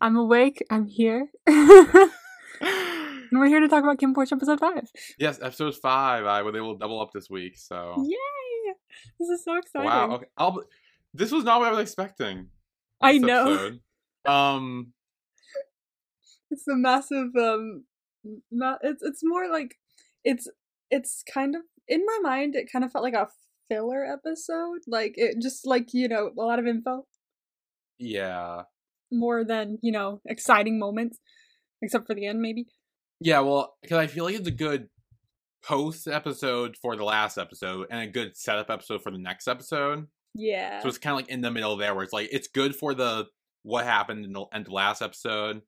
I'm awake. I'm here. and we're here to talk about KinnPorsche episode five. Yes, episode five. I was able to double up this week, so Yay! This is so exciting. wow. Okay, I'll. This was not what I was expecting. I know. episode. Um. It's a massive um ma- it's it's more like it's it's kind of in my mind it kind of felt like a filler episode. Like it just like, you know, a lot of info Yeah. More than, you know, exciting moments. Except for the end maybe. Yeah. Well, because I feel like it's a good post episode for the last episode and a good setup episode for the next episode. Yeah. So it's kind of like in the middle there, where it's like it's good for the what happened in the end of last episode,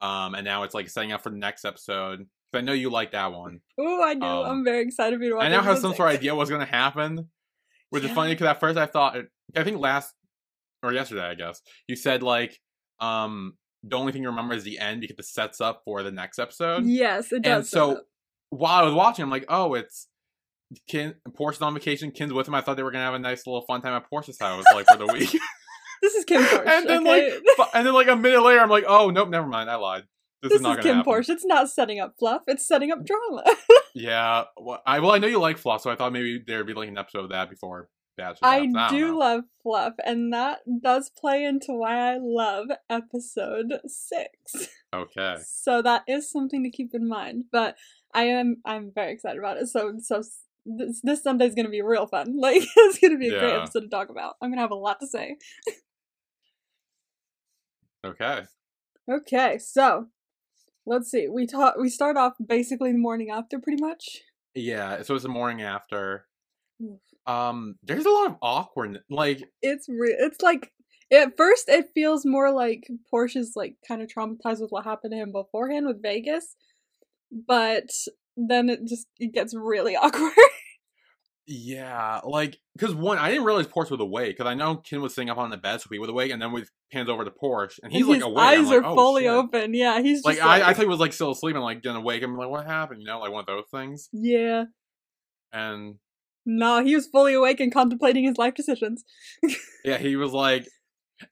um, and now it's like setting up for the next episode. I know you like that one. Oh, I do. um, I'm very excited for you to watch I now have some sort of idea what's going to happen, which is funny because at first I thought, I think last or yesterday, I guess you said like, um, the only thing you remember is the end because it sets up for the next episode. Yes, it does. and so while I was watching, I'm like, oh, it's Kinn Porsche's on vacation. Kinn's with him. I thought they were gonna have a nice little fun time at Porsche's house, like for the week. this is Kim Porsche. and then okay? like, and then like a minute later, I'm like, oh nope, never mind. I lied. This, this is is Kim happen. Porsche. It's not setting up fluff. It's setting up drama. Yeah. Well, I well, I know you like fluff, so I thought maybe there'd be like an episode of that before I know. love fluff, and that does play into why I love episode six. Okay. So that is something to keep in mind. But I am I'm very excited about it. So so this, this Sunday is gonna be real fun. Like it's gonna be a great episode to talk about. I'm gonna have a lot to say. Okay. Okay, so let's see. We talk. We start off basically the morning after, pretty much. Yeah. So it's the morning after. Um. There's a lot of awkwardness. Like. It's re- It's like at first it feels more like Porsche's like kind of traumatized with what happened to him beforehand with Vegas, but then it just it gets really awkward. Yeah, like because one, I didn't realize Porsche was awake because I know Kinn was sitting up on the bed, so he was awake, and then we pans over to Porsche, and he's And like his awake. Eyes like, are "Oh, fully shit." open. Yeah, he's just Like, like, I, I thought he was like still asleep and like getting awake. I'm like, what happened? You know, like one of those things. yeah. And No, he was fully awake and contemplating his life decisions. yeah, he was like,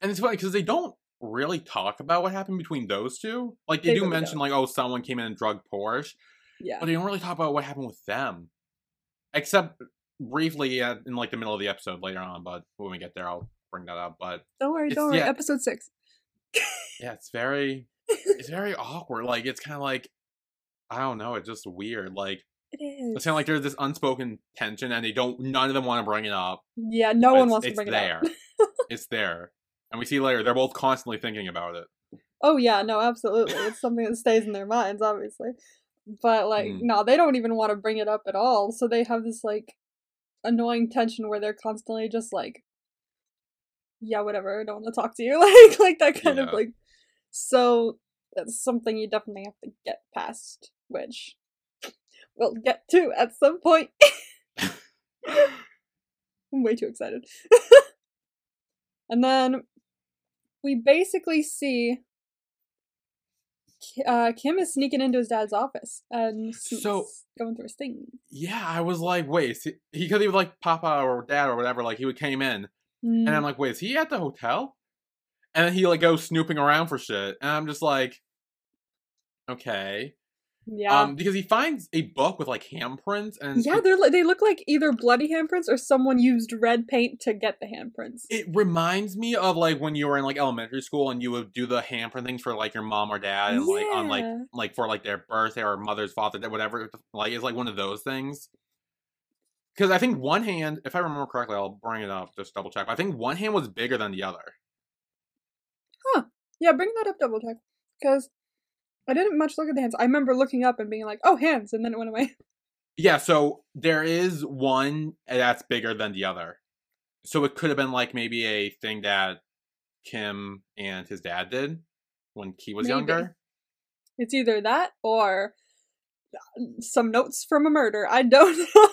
and it's funny because they don't really talk about what happened between those two. Like they, They do really mention don't. like, oh, someone came in and drugged Porsche, Yeah. but they don't really talk about what happened with them, except briefly uh, in like the middle of the episode later on. But when we get there, I'll bring that up. But Don't worry, don't worry. yeah. Episode six. yeah, it's very it's very awkward. Like it's kind of like I don't know. It's just weird. Like It is. it's kind of like there's this unspoken tension, and they don't. None of them want to bring it up. Yeah, no one wants to bring there. it up. it's there, It's there. and we see later they're both constantly thinking about it. Oh yeah, no, absolutely. It's something that stays in their minds, obviously. But like, Mm. no, they don't even want to bring it up at all. So they have this like annoying tension where they're constantly just like, yeah, whatever, I don't want to talk to you, like like that kind of like. So that's something you definitely have to get past, which we'll get to at some point. I'm way too excited. and then we basically see uh, Kim is sneaking into his dad's office and So- going through his thing. yeah, I was like, wait, he because he was like Papa or Dad or whatever. Like he would came in, and Mm. I'm like, wait, is he at the hotel? And then he like goes snooping around for shit, and I'm just like, okay. Yeah, Um, because he finds a book with like handprints, and yeah, they're li- they look like either bloody handprints or someone used red paint to get the handprints. it reminds me of like when you were in like elementary school and you would do the handprint things for like your mom or dad, and like on like like for like their birthday or mother's father whatever. Like it's like one of those things. Because I think one hand, if I remember correctly, I'll bring it up just double check. I think one hand was bigger than the other. Huh? Yeah, bring that up double check because I didn't much look at the hands. I remember looking up and being like, "Oh, hands," and then it went away. Yeah, so there is one that's bigger than the other. So it could have been like maybe a thing that Kim and his dad did when he was Maybe. younger. It's either that or uh, some notes from a murder. I don't know.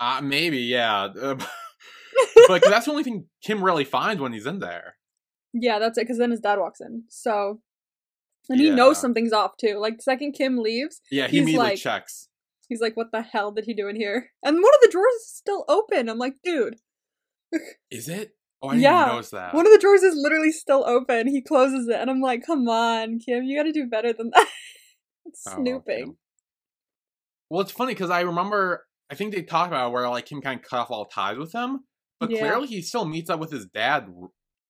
Uh, maybe, yeah. Uh, but that's the only thing Kim really finds when he's in there. yeah, that's it. Because then his dad walks in. So, and he knows something's off too. Like the second Kim leaves, Yeah, he He's immediately like- checks. he's like, "What the hell did he do in here?" And one of the drawers is still open. I'm like, dude, Is it? Oh, I didn't Yeah, even notice that. One of the drawers is literally still open. He closes it, and I'm like, "Come on, Kim, you got to do better than that." it's Oh, snooping. Kim. Well, it's funny because I remember I think they talked about where like Kim kind of cut off all ties with him, but Yeah. clearly he still meets up with his dad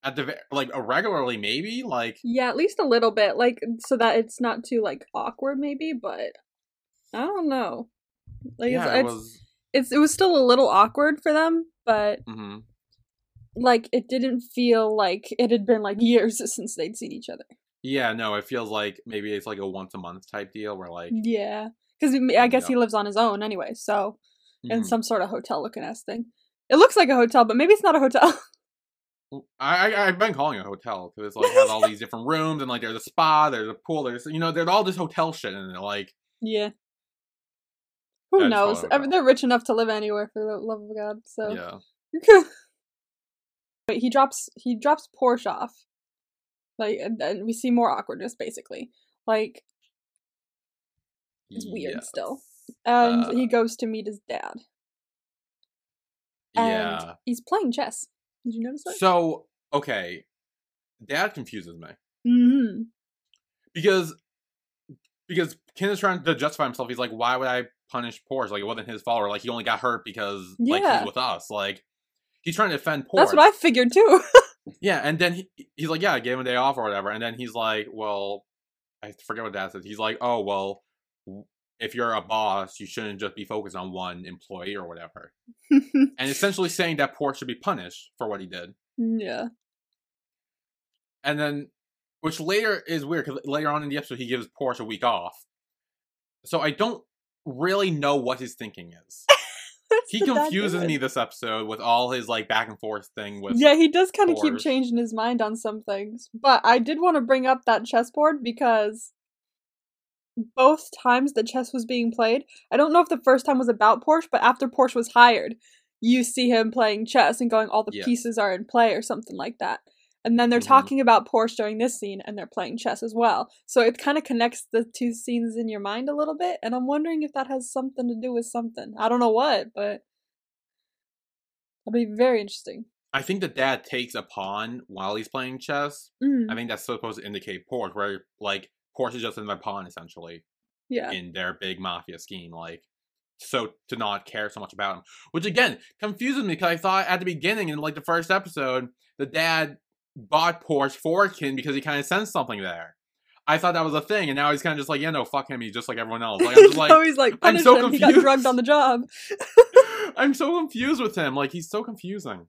at the like regularly, maybe like Yeah, at least a little bit, like so that it's not too like awkward, maybe. But I don't know. Like yeah, it's, it was. it's it was still a little awkward for them, but hmm like it didn't feel like it had been like years since they'd seen each other. Yeah, no, it feels like maybe it's like a once a month type deal where like Yeah, because I guess he lives on his own anyway, so in mhm. some sort of hotel looking ass thing. It looks like a hotel, but maybe it's not a hotel. I, I I've been calling it a hotel because it's like has all these different rooms and like there's a spa, there's a pool, there's you know there's all this hotel shit in it. Like yeah. Who Yeah, knows? I mean, they're rich enough to live anywhere for the love of God. So yeah, Wait, he drops he drops Porsche off. Like and then we see more awkwardness basically. Like it's weird still. And Uh, he goes to meet his dad. And Yeah. he's playing chess. Did you notice that? So okay, Dad confuses me mm-hmm. because because Ken is trying to justify himself. He's like, why would I punish Porsche? Like it wasn't his fault, or like he only got hurt because like he's with us. Like he's trying to defend Porsche. That's what I figured too. Yeah, and then he, he's like, yeah, I gave him a day off or whatever. And then he's like, well, I forget what dad says. He's like, oh, well, if you're a boss, you shouldn't just be focused on one employee or whatever. And essentially saying that Porsche should be punished for what he did. yeah. And then, which later is weird because later on in the episode, he gives Porsche a week off. So I don't really know what his thinking is. He confuses me this episode with all his like back and forth thing with Yeah, he does kind of keep changing his mind on some things. But I did want to bring up that chessboard because both times the chess was being played, I don't know if the first time was about Porsche, but after Porsche was hired, you see him playing chess and going, all the Yeah. pieces are in play or something like that. And then they're Mhm. talking about Porsche during this scene and they're playing chess as well. So it kind of connects the two scenes in your mind a little bit. And I'm wondering if that has something to do with something. I don't know what, but it'll be very interesting. I think the dad takes a pawn while he's playing chess. Mm, I think that's supposed to indicate Porsche, where like Porsche is just another pawn essentially yeah. in their big mafia scheme. Like, so to not care so much about him, which again confuses me because I thought at the beginning in like the first episode, the dad bought Porsche for Kinn because he kind of sensed something there. I thought that was a thing, and now he's kind of just like, yeah, no, fuck him. He's just like everyone else. Like, I'm just like, so he's like, I'm so him. He got confused. drugged on the job. I'm so confused with him. Like, he's so confusing.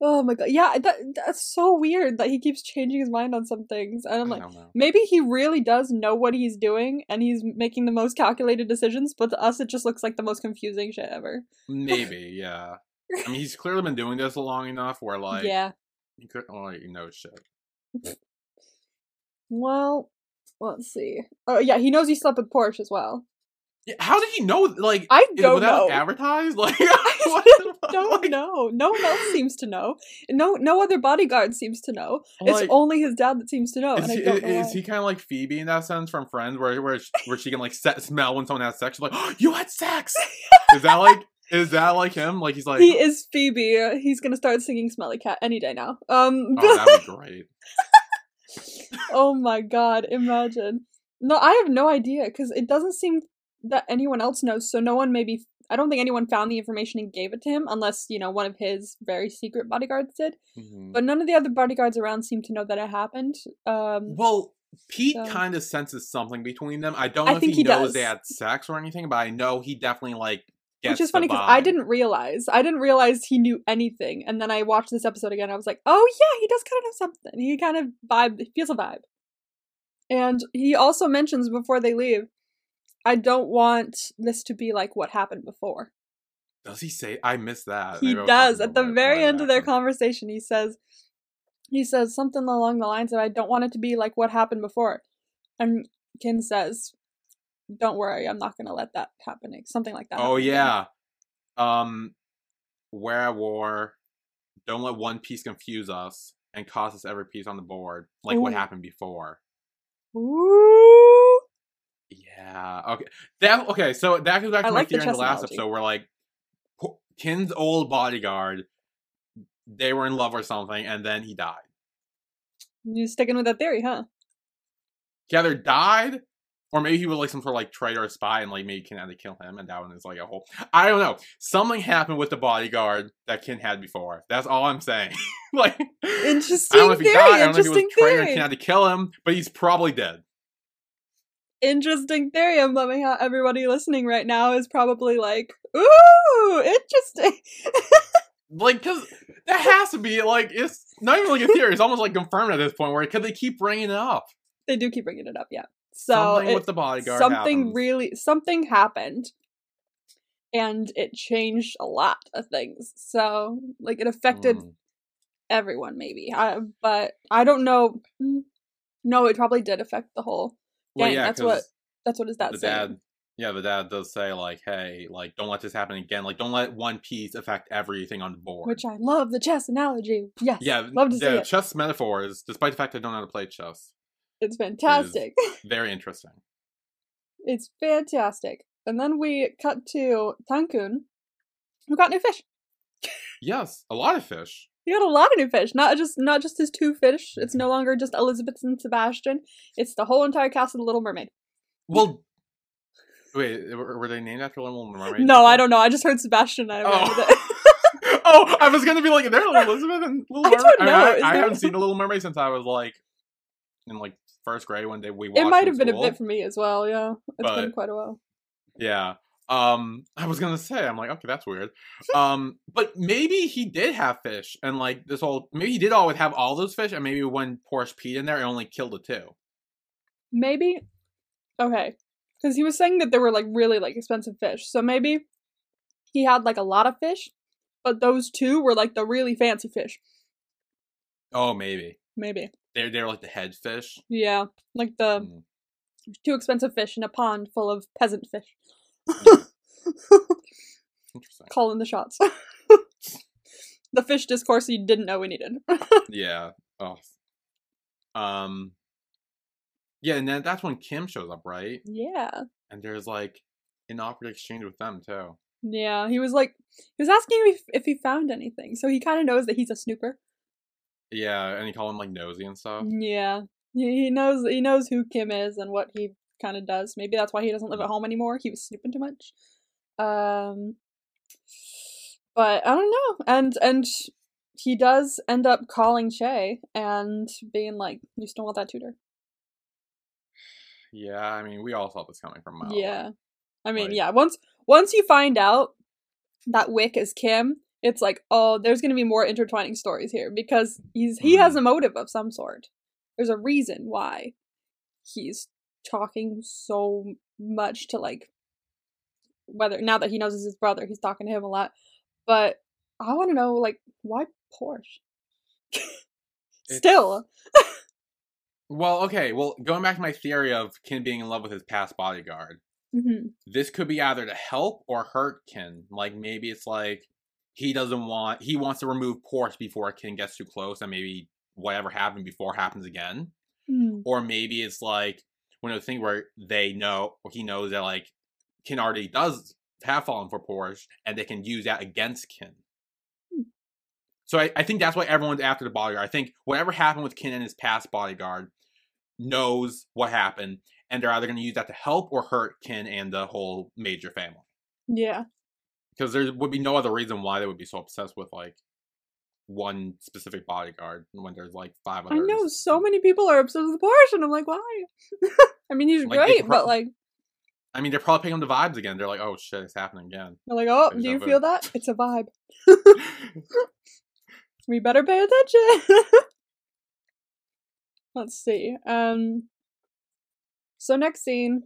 Oh my god. Yeah, that that's so weird that he keeps changing his mind on some things. And I'm like, maybe he really does know what he's doing and he's making the most calculated decisions, but to us it just looks like the most confusing shit ever. Maybe, yeah. I mean, he's clearly been doing this long enough where like yeah. he could, oh, you know, shit. Well, let's see. Oh yeah, he knows he slept with Porsche as well. How did he know? Like, I don't like, know. advertised? Like, I what the fuck? don't know. No one else seems to know. No, no other bodyguard seems to know. It's only his dad that seems to know, is and I he, know is he kind of like Phoebe in that sense from Friends, where where she, where she can like set, smell when someone has sex? She's like, oh, you had sex. is that like is that like him? Like he's like, he is Phoebe. He's gonna start singing "Smelly Cat" any day now. Um. oh, that'd be great. oh my god! Imagine. No, I have no idea because it doesn't seem that anyone else knows. So no one maybe. I don't think anyone found the information and gave it to him, unless you know one of his very secret bodyguards did. Mhm. But none of the other bodyguards around seem to know that it happened. Um. Well, Pete So- kind of senses something between them. I don't I know if he, he knows they had sex or anything, but I know he definitely like gets Which is funny because I didn't realize. I didn't realize he knew anything, and then I watched this episode again. I was like, "Oh yeah, he does kind of know something. He kind of vibe. He feels a vibe." And he also mentions before they leave, "I don't want this to be like what happened before." Does he say? I miss that. He I does at the very end of their conversation. He says, "He says something along the lines of I don't want it to be like what happened before," and Kinn says, "Don't worry, I'm not gonna let that happen." Something like that. Oh again. yeah. Um, we're at war. Don't let one piece confuse us and cost us every piece on the board, like what happened before. Ooh. Yeah. Okay. That okay. So that goes back I to like the theory in the last analogy. episode, where like Kinn's old bodyguard they were in love or something, and then he died. You're sticking with that theory, huh? He either died, or maybe he was like some sort of like traitor or spy, and like maybe Kinn had to kill him, and that one is like a whole. I don't know. Something happened with the bodyguard that Kinn had before. That's all I'm saying. like, Interesting I don't know if he theory. died. I don't know if he was a traitor and. Kinn had to kill him, but he's probably dead. Interesting theory. I'm loving how everybody listening right now is probably like, "Ooh, interesting." Like, cause that has to be like it's not even like a theory. It's almost like confirmed at this point. Where could they keep bringing it up? they do keep bringing it up, yeah. So something it- with the bodyguard. something happens. really something happened and it changed a lot of things so like it affected Mm. everyone maybe I, but i don't know Mm, no it probably did affect the whole Well, yeah, that's what that's what his dad the said dad yeah the dad does say like hey like don't let this happen again. Like don't let one piece affect everything on the board. Which i love the chess analogy. Yes yeah love to see the it. chess metaphors despite the fact i don't know how to play chess it's fantastic. very interesting. It's fantastic. And then we cut to Tankhun who got new fish. Yes a lot of fish He got a lot of new fish, not just not just his two fish. It's no longer just Elizabeth and Sebastian. It's the whole entire cast of the Little Mermaid. well wait were they named after little mermaid no, I don't know. I just heard Sebastian. And I Oh. remembered it. oh, I was gonna be like, there Elizabeth and Little I Mermaid? mean, know. I, Is I there- haven't seen the Little Mermaid since I was like in like first grade when they we watched it might have been a bit for me as well. Yeah, it's been quite a while. Yeah. Um, I was gonna say, I'm like, okay, that's weird. Um, but maybe he did have fish, and like this whole, maybe he did always have all those fish, and maybe when Porsche peed in there, it only killed the two. Maybe. Okay, because he was saying that there were like really like expensive fish, so maybe he had like a lot of fish, but those two were like the really fancy fish. Oh, maybe Maybe. they're they're like the head fish. Yeah, like the Mm. two expensive fish in a pond full of peasant fish. Interesting. calling the shots. the fish discourse you didn't know we needed. Yeah. Oh. Um. Yeah, and then that's when Kim shows up, right? yeah. And there's like an awkward exchange with them too. Yeah, he was like, he was asking if, if he found anything, so he kind of knows that he's a snooper. Yeah, and he called him like nosy and stuff. Yeah, he, he knows he knows who Kim is and what he kind of does. Maybe that's why he doesn't live at home anymore. He was snooping too much. Um, but I don't know, and and he does end up calling Chay and being like, "You still want that tutor?" Yeah, I mean, we all saw this coming from a mile away. Yeah. I mean, Like- yeah, once once you find out that Wik is Kim, it's like, oh, there's gonna be more intertwining stories here because he's he has a motive of some sort. There's a reason why he's talking so much to like whether now that he knows it's his brother, he's talking to him a lot. But I wanna know like why Porsche? Still. Well, okay. Well, going back to my theory of Ken being in love with his past bodyguard, hmm this could be either to help or hurt Ken. Like maybe it's like he doesn't want he wants to remove Porsche before Ken gets too close, and maybe whatever happened before happens again. Mm. Or maybe it's like one of the things where they know or he knows that like Kinn already does have fallen for Porsche, and they can use that against Kinn. Hmm. So I, I think that's why everyone's after the bodyguard. I think whatever happened with Kinn and his past bodyguard knows what happened, and they're either going to use that to help or hurt Kinn and the whole major family. Yeah. Because there would be no other reason why they would be so obsessed with like one specific bodyguard when there's like five others. I know so many people are obsessed with Porsche, and I'm like, why? I mean, he's Like, great, could but like, I mean, they're probably picking up the vibes again. They're like, "Oh shit, it's happening again." they're like, oh, There's do you feel that? It's a vibe. We better pay attention. Let's see. Um. So next scene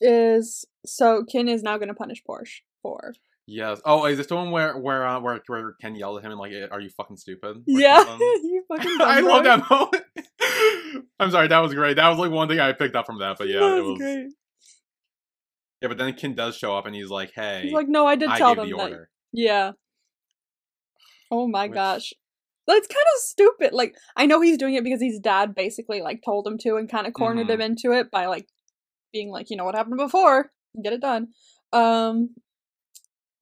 is so Kinn is now going to punish Porsche for yes. Oh, is this the one where where uh, where where Ken yelled at him and like, "Are you fucking stupid?" yeah. you fucking. I love that moment. I'm sorry, that was great. That was like one thing I picked up from that. But yeah, That it was. great. Yeah, but then Ken does show up and he's like, "Hey, He's like, no, I did I tell them the that. Yeah. Oh my Which- gosh. That's kind of stupid. Like, I know he's doing it because his dad basically like told him to and kind of cornered Mhm. him into it by like being like, you know what happened before, get it done. Um,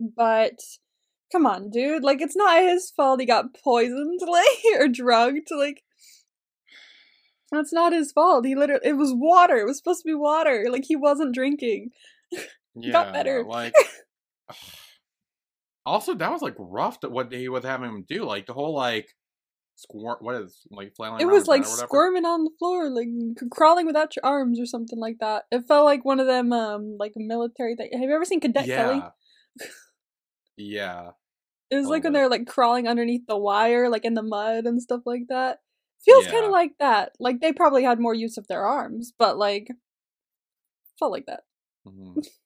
but come on, dude. Like it's not his fault he got poisoned, like or drugged. Like that's not his fault. He literally it was water. It was supposed to be water. Like he wasn't drinking. Yeah, got better. Like, also that was like rough. That what he was having him do, like the whole like squirm. What is like flailing? It was like bed or whatever? squirming on the floor, like crawling without your arms or something like that. It felt like one of them, um, like military. Thing. Have you ever seen Cadet Kelly? Yeah. yeah. It was a like when they're like crawling underneath the wire, like in the mud and stuff like that. Feels kind of like that. Like they probably had more use of their arms, but like felt like that. Mhm.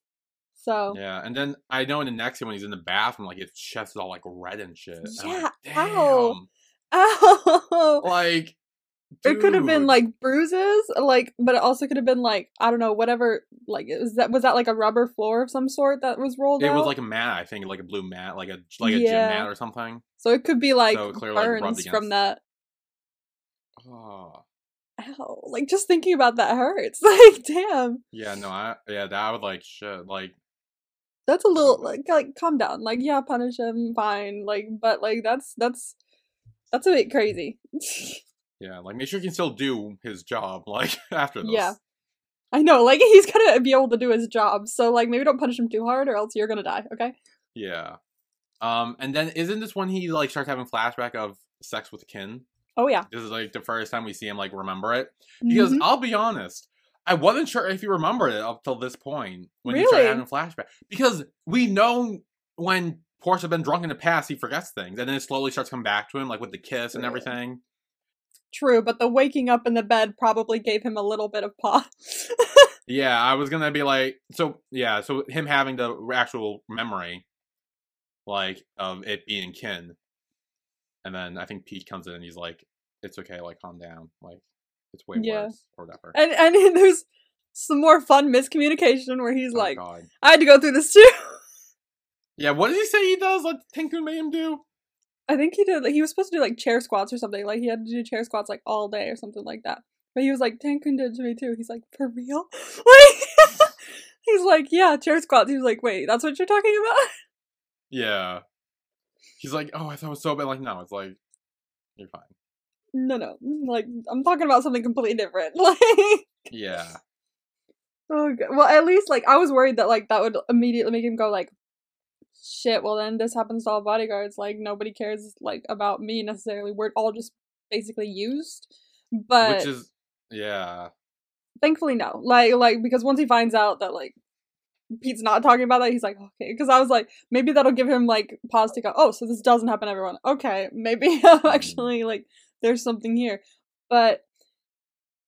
So Yeah, and then I know in the next scene when he's in the bathroom, like his chest is all like red and shit. and like, Yeah, ow. Ow, Like it could have been like bruises, like, but it also could have been like I don't know, whatever. Like, is that was that like a rubber floor of some sort that was rolled it out? was like a mat, I think, like a blue mat, like a like a Yeah. gym mat or something. so it could be like so clearly, like, burns from against- that. Oh. Ow! Like just thinking about that hurts. Like, damn. Yeah, no, I yeah, that would like shit. Like That's a little like like calm down. Like yeah, punish him, fine. Like but like that's that's that's a bit crazy. yeah, like make sure he can still do his job, like after this. Yeah. I know, like he's gonna be able to do his job. So like maybe don't punish him too hard or else you're gonna die, okay? Yeah. Um, and then isn't this when he like starts having flashback of sex with Kinn? Oh yeah. This is like the first time we see him like remember it. Because Mhm. I'll be honest, I wasn't sure if he remembered it up till this point when he started having flashback. Because we know when Porsche has been drunk in the past, he forgets things, and then it slowly starts coming back to him, like with the kiss and everything. True, but the waking up in the bed probably gave him a little bit of pause. Yeah, I was gonna be like, so yeah, so him having the actual memory, like of it being Kinn, and then I think Pete comes in and he's like, "It's okay, like calm down, like it's way Yeah. worse or whatever." and and there's some more fun miscommunication where he's Oh, like, God. I had to go through this too. yeah, what does he say he does? Like Tankhun made him do? I think he did. Like, he was supposed to do like chair squats or something. Like he had to do chair squats like all day or something like that. But he was like, Tankhun did to me too. He's like, for real? Like, he's like, yeah, chair squats. He was like, wait, that's what you're talking about? Yeah. He's like, oh, I thought it was so bad. Like, no, it's like, you're fine. No, no. Mm, like, I'm talking about something completely different. Like, Yeah. oh, God. well, at least like I was worried that like that would immediately make him go like, shit. Well, then this happens to all bodyguards. Like nobody cares like about me necessarily. We're all just basically used. But Which is, yeah. thankfully no like like because once he finds out that like pete's not talking about that he's like okay because i was like maybe that'll give him like pause to go oh so this doesn't happen to everyone okay maybe I'm mm-hmm. actually like there's something here but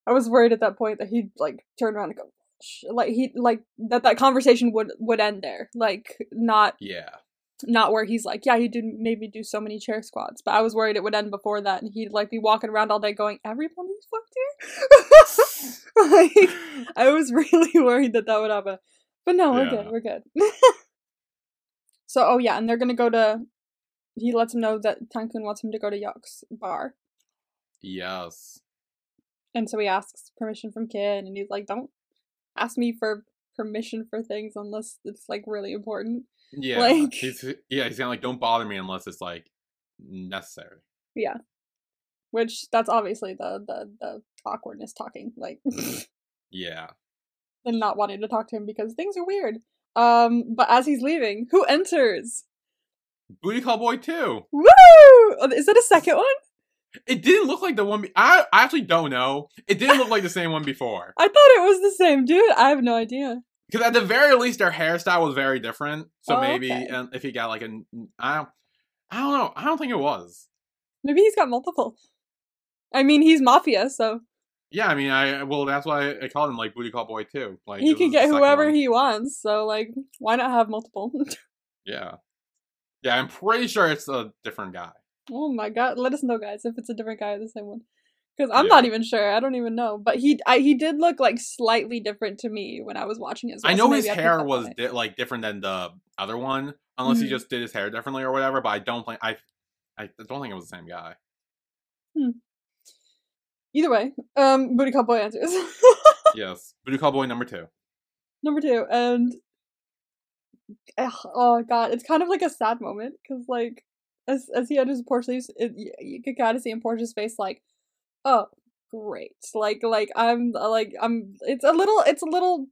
i was worried at that point that he'd like turn around and go like he like that that conversation would would end there like not Yeah. not where he's like yeah he did maybe do so many chair squats but i was worried it would end before that and he'd like be walking around all day going everybody's fucked here like I was really worried that that would happen. But no, we're good. We're good. so, oh yeah, and they're gonna go to. He lets him know that Tankhun wants him to go to Yok's bar, Yes. and so he asks permission from Kid, and he's like, "Don't ask me for permission for things unless it's like really important." Yeah. Like- he's, yeah, he's kind of like, don't bother me unless it's like necessary. Yeah, which that's obviously the the the awkwardness talking, like, Yeah. and not wanting to talk to him because things are weird. Um, but as he's leaving, who enters? Booty Call Boy 2. Woo! Oh, Is it a second one? It didn't look like the one. Be- I, I actually don't know. It didn't look like the same one before. I thought it was the same dude. I have no idea. Because at the very least, their hairstyle was very different. So Oh, maybe okay. um, if he got like a, I don't, I don't know. I don't think it was. Maybe he's got multiple. I mean, he's mafia, so Yeah, I mean, I well, that's why I called him like Booty Call Boy too. Like he can get whoever one. he wants. So, like, why not have multiple? Yeah, yeah, I'm pretty sure it's a different guy. Oh my god! Let us know, guys, if it's a different guy or the same one. Because I'm not even sure. I don't even know. But he, I, he did look like slightly different to me when I was watching it. well, I so know his I hair was di- like different than the other one, unless he Mhm. just did his hair differently or whatever. But I don't think I, I don't think it was the same guy. Hmm. Either way, um, booty call boy answers. yes, Booty Call Boy number two. Number two, and ugh, oh god, it's kind of like a sad moment because like as as he enters Porsche's, it, you, you could kind of see in Porsche's face like, oh great, like like I'm like I'm. It's a little it's a little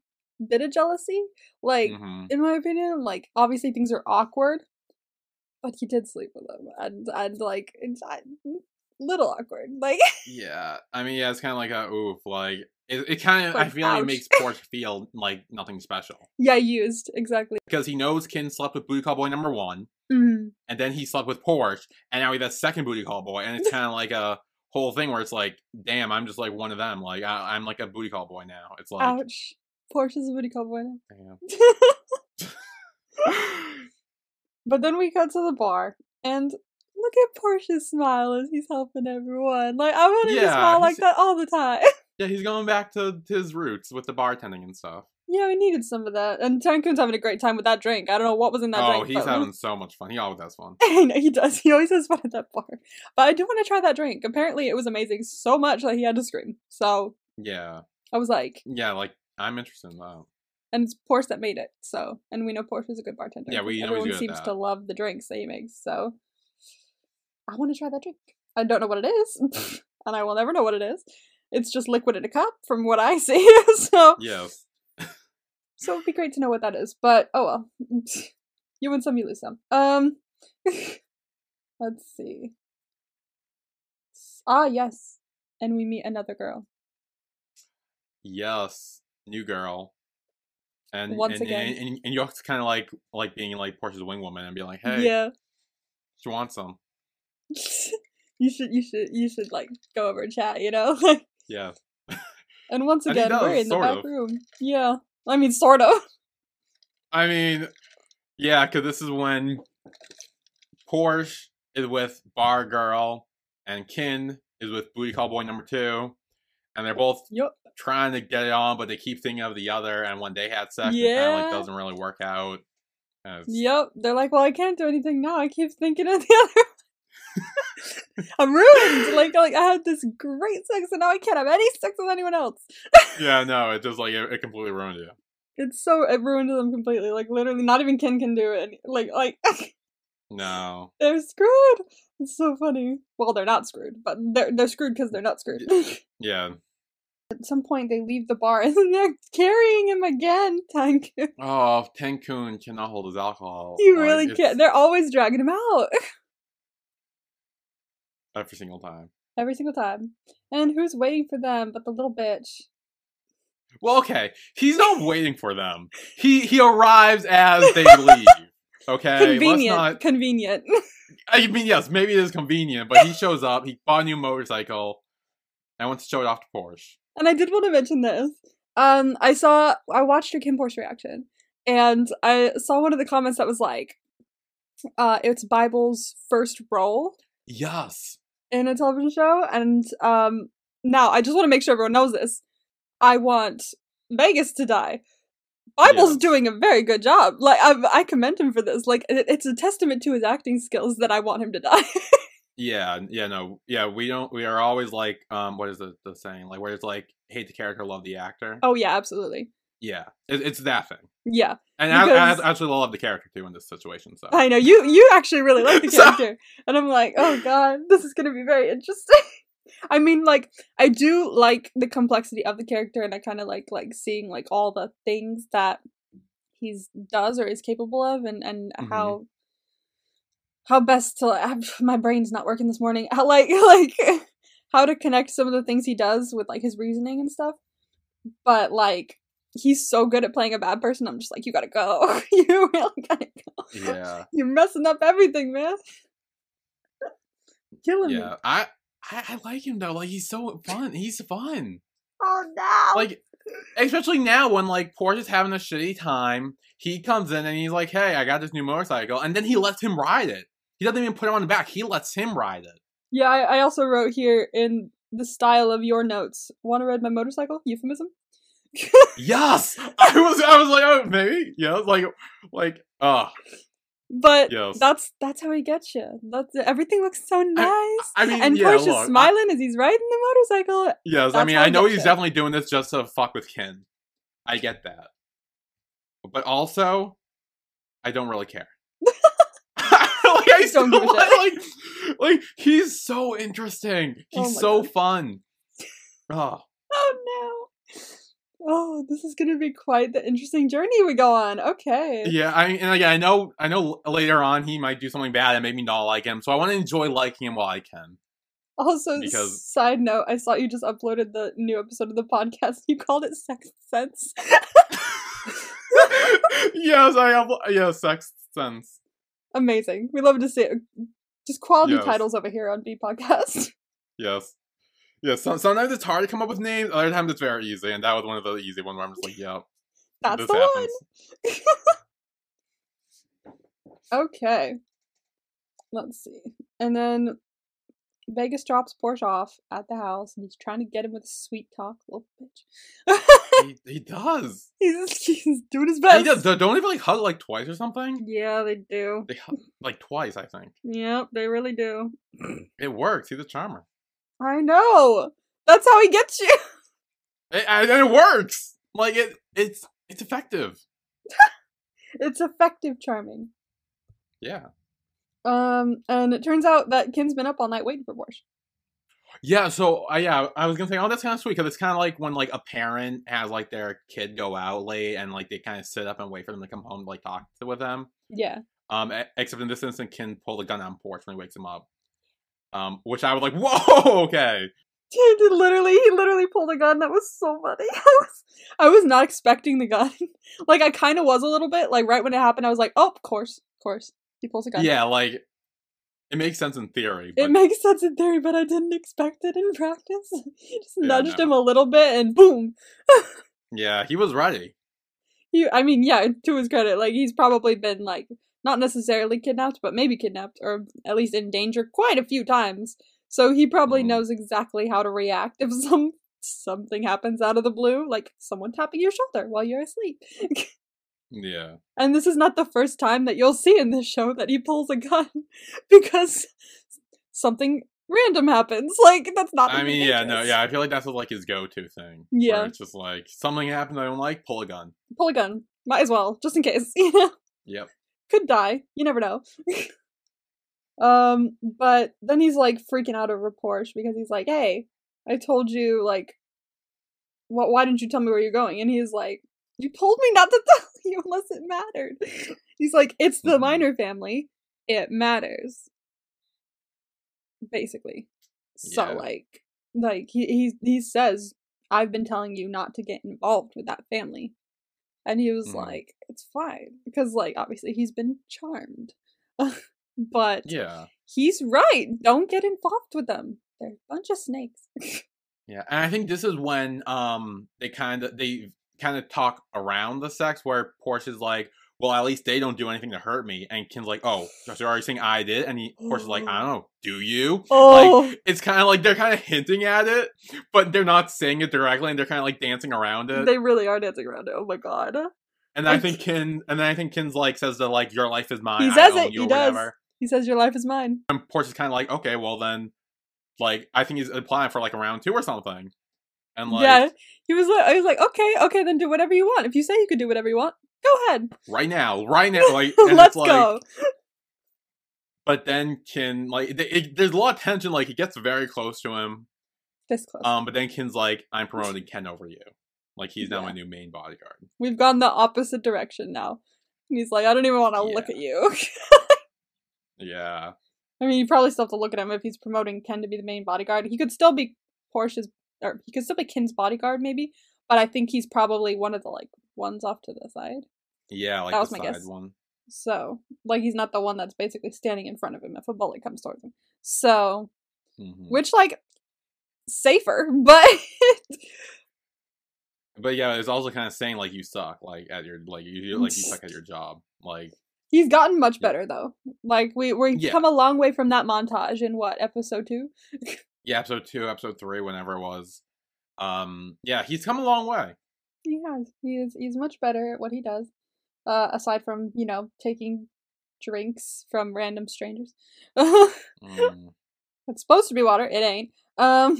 bit of jealousy, like Mhm. in my opinion. Like obviously things are awkward, but he did sleep with him, and and like it's a little awkward, like Yeah, I mean, yeah, it's kind of like a oof. Like it, it kind of. I Like, feel like it makes Porsche feel like nothing special yeah, used exactly. because he knows Kinn slept with Booty Call Boy number one, Mhm. and then he slept with Porsche, and now he's that second Booty Call Boy, and it's kind of like a whole thing where it's like, damn, I'm just like one of them. Like I, I'm like a Booty Call Boy now. It's like, Ouch. Porsche's a booty call boy now. But then we cut to the bar, and look at Porsche's smile as he's helping everyone. Like I wanted to smile like that all the time. yeah, he's going back to his roots with the bartending and stuff. Yeah, we needed some of that. And Tankhun's having a great time with that drink. I don't know what was in that oh, drink. he's but- having so much fun. He always has fun. I know he does. He always has fun at that bar. But I do want to try that drink. Apparently, it was amazing so much that he had to scream. So Yeah, I was like, yeah, like I'm interested in that. and it's Porsche that made it. So, and we know Porsche's a good bartender. Yeah, we 'cause know he's everyone seems to love the drinks that he makes. So, I want to try that drink. I don't know what it is, and I will never know what it is. It's just liquid in a cup, from what I see. so, Yes. So it'd be great to know what that is. But oh well, you win some, you lose some. Um, let's see. Ah, yes, and we meet another girl. Yes, new girl. And Once and, again. and, and, and you have to kind of like like being like Porsche's wing woman and be like, hey, Yeah. she wants some. you should, you should, you should like go over and chat. You know. Yeah, And once again, we're in the back of. room. Yeah. I mean, sort of. I mean, yeah, because this is when Porsche is with Bar Girl and Kinn is with Booty Call Boy number two, and they're both Yup. trying to get it on, but they keep thinking of the other. And when they had sex, it kind of Yeah. like doesn't really work out. Yep. They're like, well, I can't do anything now. I keep thinking of the other. I'm ruined. Like, like I had this great sex, and now I can't have any sex with anyone else. yeah, no, it just like it, it completely ruined you. It's so it ruined them completely. Like, literally, not even Ken can do it. Like, like No, they're screwed. It's so funny. Well, they're not screwed, but they're they're screwed because they're not screwed. yeah. At some point, they leave the bar, and they're carrying him again. Tank. Oh, Tankhun cannot hold his alcohol. You really it's can't. They're always dragging him out every single time. every single time. And who's waiting for them but the little bitch? Well, okay, he's not waiting for them. He he arrives as they leave. Okay, convenient. not. Convenient. I mean, yes, maybe it is convenient, but he shows up. He bought a new motorcycle. and wants to show it off to Porsche. and I did want to mention this. Um, I saw, I watched your KinnPorsche reaction, and I saw one of the comments that was like, uh, it's Bible's first role Yes. In a television show, and um, now I just want to make sure everyone knows this. I want Vegas to die. Bible's Yes. doing a very good job. Like I, I commend him for this. Like it, it's a testament to his acting skills that I want him to die. Yeah, yeah, no, yeah. We don't. We are always like, um, what is the, the saying? Like, where it's like, hate the character, love the actor. oh yeah, absolutely. Yeah, it, it's that thing. Yeah, And I, I actually love the character too in this situation. So I know you. You actually really like the So- character, and I'm like, oh god, this is gonna be very interesting. I mean, like, I do like the complexity of the character, and I kind of like like seeing like all the things that he's does or is capable of, and and Mhm. how how best to my brain's not working this morning. How like like how to connect some of the things he does with like his reasoning and stuff. But like he's so good at playing a bad person. I'm just like, you gotta go. you really gotta go. yeah, You're messing up everything, man. Killing me. yeah. I, I I like him though. Like he's so fun. He's fun. Oh no. Like especially now when like Porsche is having a shitty time, he comes in and he's like, "Hey, I got this new motorcycle," and then he lets him ride it. He doesn't even put him on the back. He lets him ride it. yeah, I, I also wrote here in the style of your notes. Want to ride my motorcycle? Euphemism. Yes, I was. I was like, oh, maybe. Yeah, like, like, oh, But yes. that's that's how he gets you. That's everything looks so nice. I mean, and yeah, Porsche's look, I- smiling as he's riding the motorcycle. Yes, I mean, I I know he's you. definitely doing this just to fuck with Ken. I get that. But also, I don't really care. like I still- like, like he's so interesting. Oh He's my so God. fun. Oh, Oh no. Oh, this is gonna be quite the interesting journey we go on. Okay. yeah. I and again, I know, I know. Later on, he might do something bad and make me not like him. So I want to enjoy liking him while I can. Also, Because- side note, I saw you just uploaded the new episode of the podcast. You called it Sex Sense. yes, I have. Yeah, sex sense. Amazing. We love to see it. Just quality Yes. titles over here on B Podcast. Yes. Some, sometimes it's hard to come up with names. Other times it's very easy, and that was one of the easy ones where I'm just like, yeah, That's the happens. one. Okay. Let's see. And then Vegas drops Porsche off at the house and he's trying to get him with a sweet talk, little bitch. he, he does. he's, he's doing his best. He does. Don't even like hug like twice or something. Yeah, they do. They hug like twice, I think. Yep, they really do. It works. He's a charmer, I know. That's how he gets you. It- and it works. Like it, it's it's effective. It's effective charming. Yeah. Um, and it turns out that Kinn's been up all night waiting for Porsche. Yeah, so uh, yeah, I was gonna say, oh, that's kind of sweet because it's kind of like when like a parent has like their kid go out late and like they kind of sit up and wait for them to come home to like talk to, with them. Yeah. Um, except in this instance, Ken pulled a gun on Porsche when he wakes him up. Um, which I was like, whoa, okay, He did literally, he literally pulled a gun. That was so funny. I was, I was not expecting the gun. like I kind of was a little bit. Like right when it happened, I was like, oh, of course, of course, he pulls a gun. yeah, like it makes sense in theory, but It makes sense in theory, but I didn't expect it in practice. He just Yeah, nudged no. him a little bit, and boom. yeah, he was ready. He, I mean, yeah, to his credit, like he's probably been like not necessarily kidnapped, but maybe kidnapped or at least in danger quite a few times. So he probably Mhm. knows exactly how to react if some something happens out of the blue, like someone tapping your shoulder while you're asleep. Yeah, and this is not the first time that you'll see in this show that he pulls a gun because something random happens. Like that's not. I mean, yeah, no, yeah, I feel like that's like his go-to thing. where Yeah. it's just like something happened I don't like, pull a gun. Pull a gun. Might as well, just in case. You know. Yep. Could die. You never know. um, but then he's like freaking out over Porsche because he's like, "Hey, I told you like, what? Why didn't you tell me where you're going?" And he's like, "You told me not to tell you unless it mattered." He's like, "It's the Mhm. minor family. It matters." Basically, so Yeah. like, like he he he says, "I've been telling you not to get involved with that family." And he was Mhm. like, it's fine. Because, like, obviously he's been charmed. but Yeah, he's right. Don't get involved with them. They're a bunch of snakes. yeah, and I think this is when um they kind of they kind of talk around the sex where Porsche is like, well, at least they don't do anything to hurt me, and Ken's like, oh, so you're already saying I did, and he Porsche is like, I mm-hmm. don't know, do you? oh, It's kind of like they're kind of hinting at it, but they're not saying it directly, and they're kind of like dancing around it. they really are dancing around it. Oh my god. and then I think Ken, and then I think Ken's like says that like your life is mine. He says it, you," he does. whatever. He says, Your life is mine. And Porsche is kind of like, okay, well then, like I think he's applying for like a round two or something, and like yeah. He was like, I was like, okay, okay, then do whatever you want. If you say you could do whatever you want, go ahead. right now, right now, like and Let's like, go. But then Ken, like, th- it, there's a lot of tension. Like he gets very close to him, This close. um, but then Ken's like, I'm promoting Ken over you. Like he's now Yeah. my new main bodyguard. We've gone the opposite direction now. And he's like, I don't even want to look at you. Yeah, I mean, you probably still have to look at him if he's promoting Ken to be the main bodyguard. He could still be Porsche's, or he could still be Ken's bodyguard, maybe. But I think he's probably one of the like ones off to the side. yeah, like That the was my side guess. one. So, like, he's not the one that's basically standing in front of him if a bullet comes towards him. So, Mhm. which like safer, but But yeah, it's also kind of saying like you suck, like at your like you like you suck at your job, like he's gotten much Yeah. better though. Like we we have Yeah. come a long way from that montage in what episode two. yeah, episode two, episode three, whenever it was. Um, yeah, he's come a long way. He has. He is. He's much better at what he does. Uh, aside from you know taking drinks from random strangers. Mm. it's supposed to be water. It ain't. Um,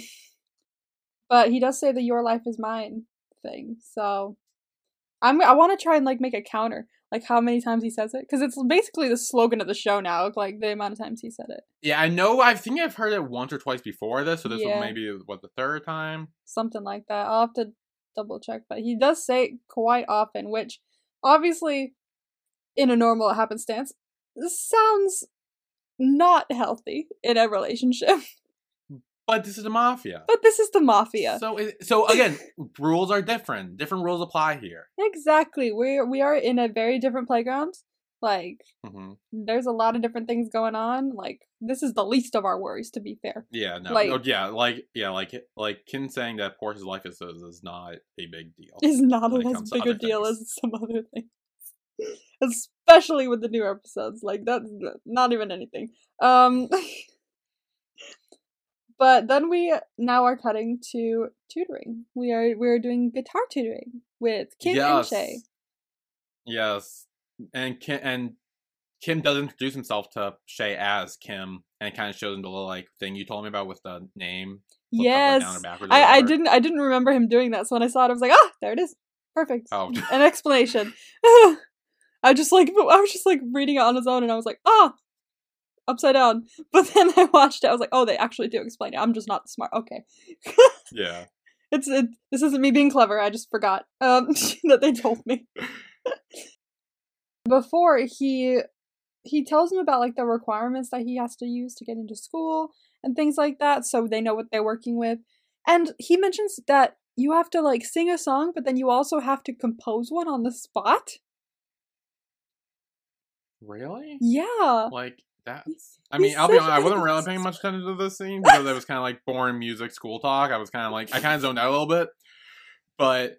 but he does say the "your life is mine" thing. So I'm. I want to try and like make a counter. like how many times he says it because it's basically the slogan of the show now. Like the amount of times he said it, Yeah, I know. I think I've heard it once or twice before this, so this Yeah. was maybe what the third time. something like that. I'll have to double check, but he does say quite often, which obviously, in a normal happenstance, sounds not healthy in a relationship. But this is the mafia. But this is the mafia. So, it, so again, rules are different. Different rules apply here. Exactly. We we are in a very different playground. Like hmm there's a lot of different things going on. Like this is the least of our worries to be fair. Yeah, no, Like- yeah, like, yeah, like, like Kim saying that Porsche's life is is not a big deal. Is not as big a deal things. as some other things. Especially with the new episodes. Like that's not even anything. Um But then we now are cutting to tutoring. We are we're doing guitar tutoring with Kim and Chay. Yes, and Kim and Kim does introduce himself to Chay as Kim, and it kind of shows him the little like thing you told me about with the name. Yes. down or backwards or I, I didn't I didn't remember him doing that. So when I saw it, I was like, ah, there it is. Perfect. Oh, An explanation. I just like I was just like reading it on his own and I was like, ah upside down. But then I watched it, I was like, oh, they actually do explain it. I'm just not smart. Okay. yeah. It's it this isn't me being clever, I just forgot um that they told me. Before he he tells him about like the requirements that he has to use to get into school and things like that so they know what they're working with. And he mentions that you have to like sing a song, but then you also have to compose one on the spot. Really? Yeah. Like that? I mean, he's I'll be honest. I wasn't really paying much attention to this scene because it was kind of like boring music school talk. I was kind of like I kind of zoned out a little bit, but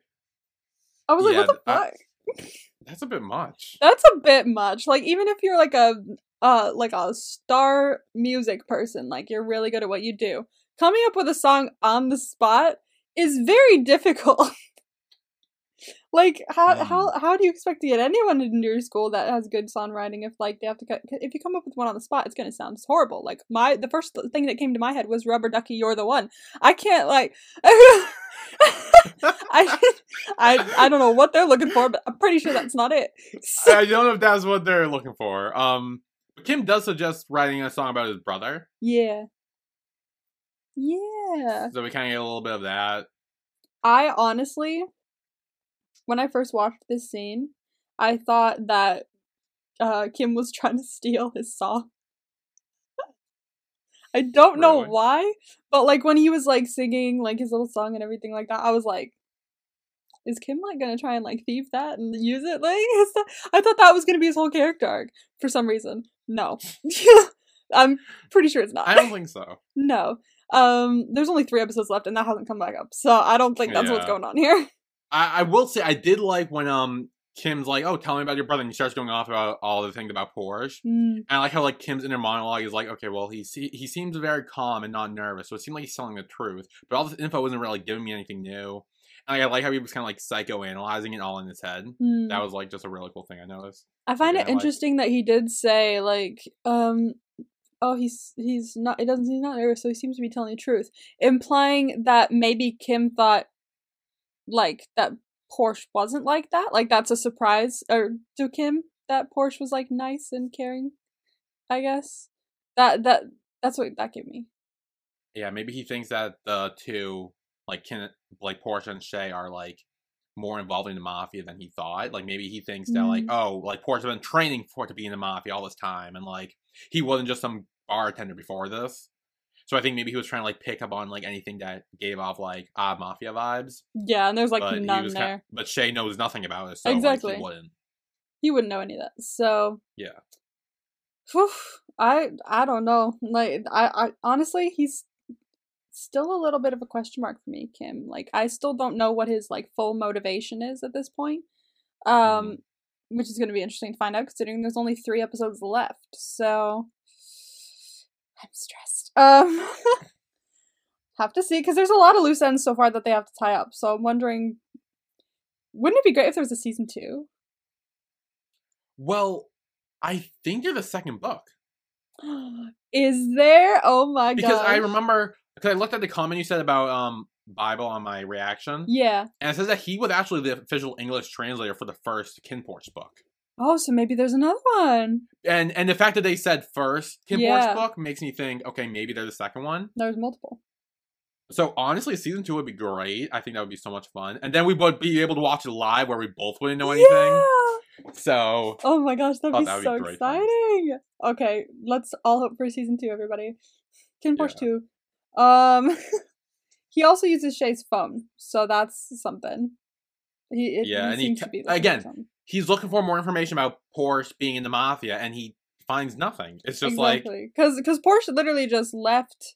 I was like, what the I- fuck? that's a bit much. That's a bit much. Like even if you're like a uh like a star music person, like you're really good at what you do, coming up with a song on the spot is very difficult. like how Mm. how how do you expect to get anyone into your school that has good songwriting if like they have to cut if you come up with one on the spot it's going to sound horrible like my the first thing that came to my head was rubber ducky you're the one i can't like I, I I don't know what they're looking for, but I'm pretty sure that's not it. So- I don't know if that's what they're looking for. Um, but Kim does suggest writing a song about his brother, yeah. Yeah. so we kind of get a little bit of that. I honestly, when I first watched this scene, I thought that uh, Kim was trying to steal his song. I don't know Really? why, but like when he was like singing like his little song and everything like that, I was like, is Kim like gonna try and like thieve that and use it? Like, is that- I thought that was gonna be his whole character arc for some reason. No, I'm pretty sure it's not. I don't think so. No. Um, there's only three episodes left, and that hasn't come back up. So I don't think that's what's going on here. I, I will say I did like when um Kim's like, "Oh, tell me about your brother," and he starts going off about all the things about Porsche. Mm, And I like how like Kim's inner monologue is like, okay, well he se- he seems very calm and not nervous, so it seemed like he's telling the truth. But all this info wasn't really giving me anything new. And I like how he was kind of like psychoanalyzing it all in his head. mm. That was like just a really cool thing I noticed. I find it I like- interesting that he did say like, um, oh, he's he's not. It doesn't. He's not nervous, so he seems to be telling the truth, implying that maybe Kim thought, like that Porsche wasn't like that. Like that's a surprise, or to Kim that Porsche was like nice and caring. I guess that that that's what that gave me. Yeah, maybe he thinks that the two like Ken, like Porsche and Chay are like more involved in the mafia than he thought. Like maybe he thinks that like Mm. oh like Porsche's been training for to be in the mafia all this time, and like he wasn't just some bartender before this. So I think maybe he was trying to like pick up on like anything that gave off like odd mafia vibes. Yeah, and there's like but none there. kind but Chay knows nothing about it, so Exactly. like, he wouldn't. he wouldn't know any of that. So Yeah. Whew, I I don't know. Like I, I honestly he's still a little bit of a question mark for me, Kim. Like I still don't know what his like full motivation is at this point. Um Mhm. which is going to be interesting to find out considering there's only 3 episodes left. So I'm stressed. Um have to see cuz there's a lot of loose ends so far that they have to tie up. So I'm wondering wouldn't it be great if there was a season 2? Well, I think you're the second book. Is there? Oh my god. Because I remember because I looked at the comment you said about um Bible on my reaction. Yeah. And it says that he was actually the official English translator for the first KinnPorsche book. Oh, so maybe there's another one. And and the fact that they said first Kim Yeah. Book makes me think, okay, maybe there's a second one. There's multiple. So honestly, season two would be great. I think that would be so much fun, and then we would be able to watch it live where we both wouldn't know anything. Yeah. So Oh my gosh, that'd be that would be so great fun. exciting. Okay, let's all hope for season two, everybody. KinnPorsche Yeah. two. Um, he also uses Chay's phone, so that's something. He it, Yeah, he and he seems to be looking again. He's looking for more information about Porsche being in the mafia, and he finds nothing. It's just like because because Porsche literally just left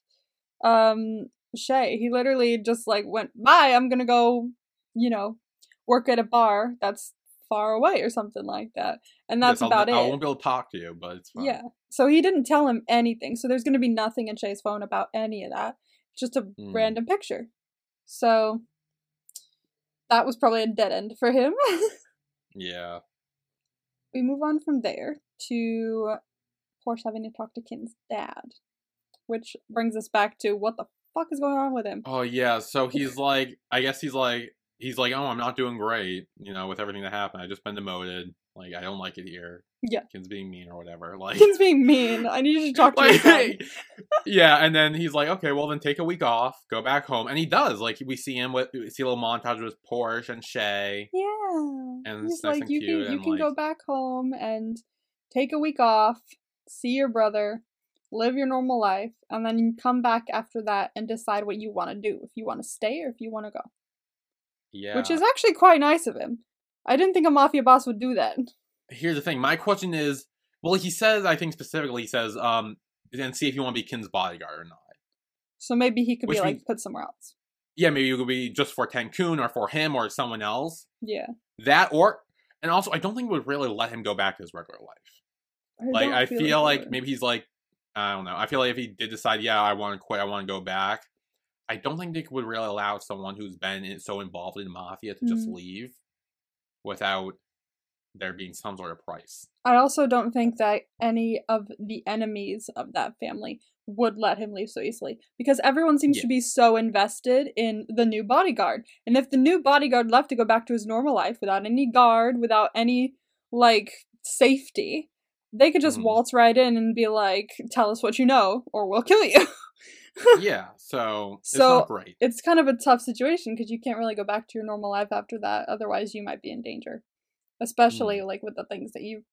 um Chay. He literally just like went bye. I'm gonna go, you know, work at a bar that's far away or something like that, and that's yes, about I it. won't be able to talk to you, but it's fine. Yeah. So he didn't tell him anything. So there's gonna be nothing in Chay's phone about any of that. Just a Mm. random picture. So that was probably a dead end for him. yeah. we move on from there to Porsche having to talk to Kinn's dad, which brings us back to what the fuck is going on with him. Oh yeah, so he's like, I guess he's like, he's like, oh, I'm not doing great, you know, with everything that happened. I just been demoted. Like, I don't like it here. Yeah. Kim's being mean or whatever. Like, Kinn's being mean. I need you to talk to like, son. yeah, and then he's like, okay, well then take a week off, go back home, and he does. Like, we see him with, we see a little montage with Porsche and Chay. Yeah. And He's like, and you can you can go back home and take a week off, see your brother, live your normal life, and then you come back after that and decide what you want to do. If you want to stay or if you want to go. Yeah. Which is actually quite nice of him. I didn't think a mafia boss would do that. Here's the thing. My question is, well, he says, I think specifically, he says, um, and see if you want to be Kinn's bodyguard or not. So maybe he could Which be like put somewhere else. Yeah, maybe it could be just for Tankhun or for him or someone else. Yeah. That or, and also, I don't think it would really let him go back to his regular life. like, I feel feel it like maybe he's like, I don't know. I feel like if he did decide, yeah, I want to quit, I want to go back. I don't think they would really allow someone who's been in, so involved in mafia to just Mhm. leave without there being some sort of price. I also don't think that any of the enemies of that family would let him leave so easily because everyone seems Yeah. to be so invested in the new bodyguard. And if the new bodyguard left to go back to his normal life without any guard, without any like safety, they could just Mhm. waltz right in and be like, "Tell us what you know, or we'll kill you." yeah, so it's So- not great. it's kind of a tough situation because you can't really go back to your normal life after that. Otherwise, you might be in danger. Especially Mm. like with the things that you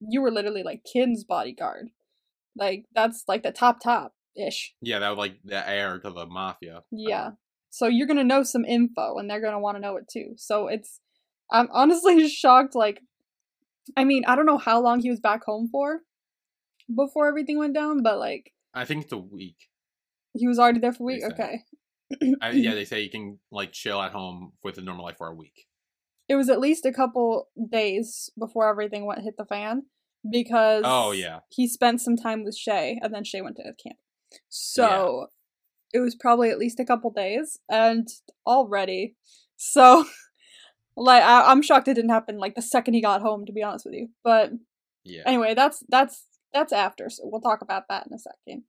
you were literally like Kinn's bodyguard. Like that's like the top top ish. Yeah, that would like the heir to the mafia. Yeah. So you're gonna know some info, and they're gonna want to know it too. So it's I'm honestly shocked. Like, I mean, I don't know how long he was back home for before everything went down, but like I think it's a week. he was already there for a week. Okay. I, yeah, they say you can like chill at home with a normal life for a week. It was at least a couple days before everything went hit the fan because Oh, yeah. he spent some time with Chay and then Chay went to camp. So it was probably at least a couple days and already. So like I, I'm shocked it didn't happen like the second he got home to be honest with you. But Yeah. anyway, that's that's that's after, so we'll talk about that in a second.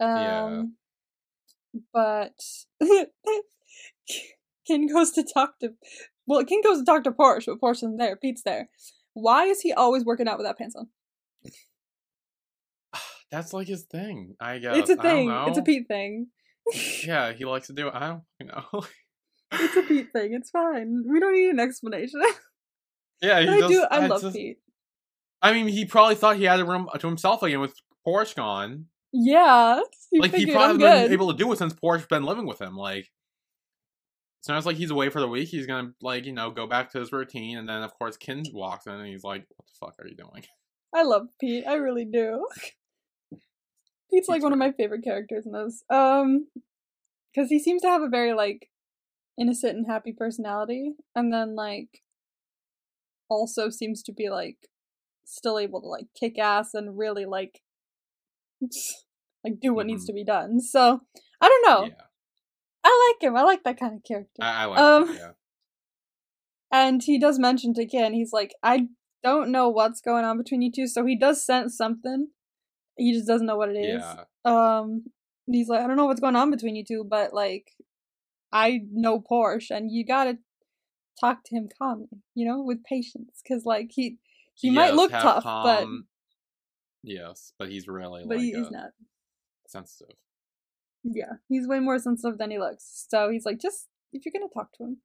Um but Kinn goes to talk to well, Kinn goes to talk to Porsche, but Porsche isn't there. Pete's there. Why is he always working out without pants on? That's like his thing. I guess. it's a thing. It's a. Pete thing. Yeah, he likes to do it. I don't know. It's a Pete thing. It's fine. We don't need an explanation. yeah, he but I do. I love just- Pete. I mean, he probably thought he had a room to himself again with Porsche gone. Yeah. He like he probably been able to do it since Porsche's been living with him. Like, it's not like he's away for the week. He's gonna like you know go back to his routine, and then of course Kinn walks in and he's like, "What the fuck are you doing?" I love Pete. I really do. Pete's like one of my favorite characters in this. Um, because he seems to have a very like innocent and happy personality, and then like also seems to be like still able to like kick ass and really like like do what needs Mhm. to be done. So I don't know. Yeah, I like him. I like that kind of character. I, I like. Um, that, yeah, And he does mention to Kinn, he's like, I don't know what's going on between you two. So he does sense something. He just doesn't know what it is. yeah, Um, he's like, I don't know what's going on between you two, but like, I know Porsche, and you gotta talk to him calmly, you know, with patience, because like he He might look tough, but yes, but he's really but like he's uh, not. sensitive. Yeah, he's way more sensitive than he looks. So he's like, just if you're gonna talk to him,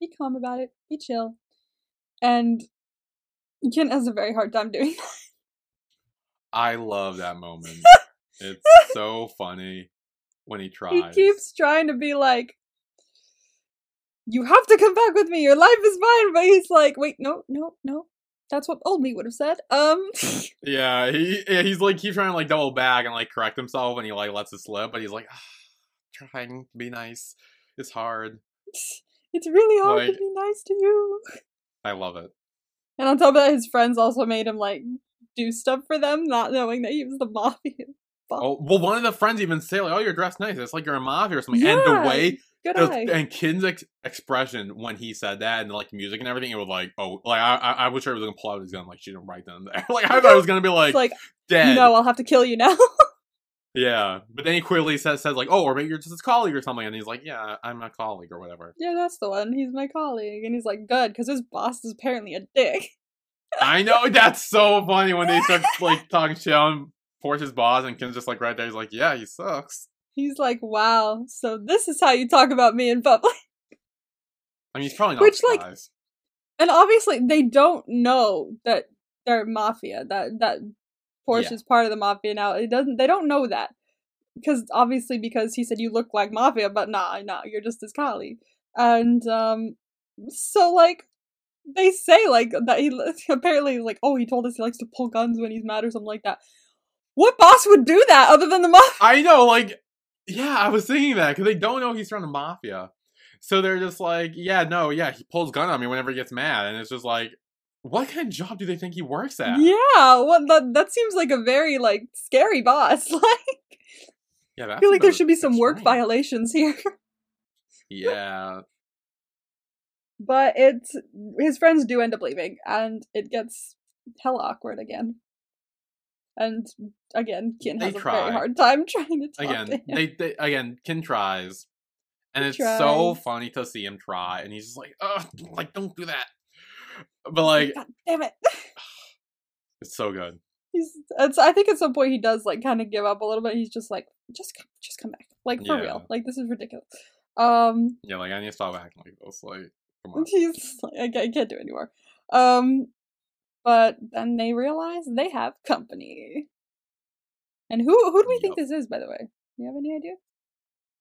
be calm about it, be chill. And Kinn has a very hard time doing that. I love that moment. it's so funny when he tries. He keeps trying to be like, you have to come back with me. Your life is fine. But he's like, wait, no, no, no. That's what old me would have said. Um, Yeah, he he's like keeps trying to like double back and like correct himself, and he like lets it slip, but he's like ah, trying to be nice. It's hard. it's really hard Like- to be nice to you. I love it. And on top of that, his friends also made him like do stuff for them, not knowing that he was the mafia. Oh well, one of the friends even say like, "Oh, you're dressed nice. It's like you're a mafia or something." and Yeah, the way Good eye. and Kinn's ex- expression when he said that and like music and everything, it was like, "Oh, like I I, I was sure he was gonna pull out his gun like shoot him right then and there." like I thought it was gonna be like, it's like, dead. No, I'll have to kill you now. Yeah, but then he quickly says says like, "Oh, or maybe you're just his colleague or something," and he's like, "Yeah, I'm a colleague or whatever." yeah, that's the one. He's my colleague. And he's like, good, because his boss is apparently a dick. I know that's so funny when they start like talking shit on Porsche's boss, and Kim's just like right there. He's like, "Yeah, he sucks." He's like, wow, so this is how you talk about me in public. I mean, he's probably not Which, like. And obviously, they don't know that they're mafia. That that Porsche Yeah. is part of the mafia now. It doesn't. They don't know that because obviously, because he said you look like mafia, but nah, nah, you're just his colleague. And um, so like they say like that he apparently like oh he told us he likes to pull guns when he's mad or something like that. What boss would do that other than the mafia? I know, like, yeah, I was thinking that because they don't know he's from the mafia, so they're just like, "Yeah, no, yeah, he pulls gun on me whenever he gets mad," and it's just like, what kind of job do they think he works at? Yeah, what that that seems like a very like scary boss. Like yeah, I feel like there should be some work extreme. violations here. Yeah, but it's his friends do end up leaving and it gets hella awkward again and again Kinn They has a very hard time trying to talk again, to him. they, they again, Kinn tries, and He it's so funny to see him try, and he's just like, "Oh, like don't do that," but like, God damn it it's so good. he's it's i think at some point he does like kind of give up a little bit he's just like just come just come back like for Yeah. real like this is ridiculous um Yeah, like I need to stop acting like this. Like, come on. he's like I, can't, I can't do it anymore um but then they realize they have company and who who do we think this is by the way do you have any idea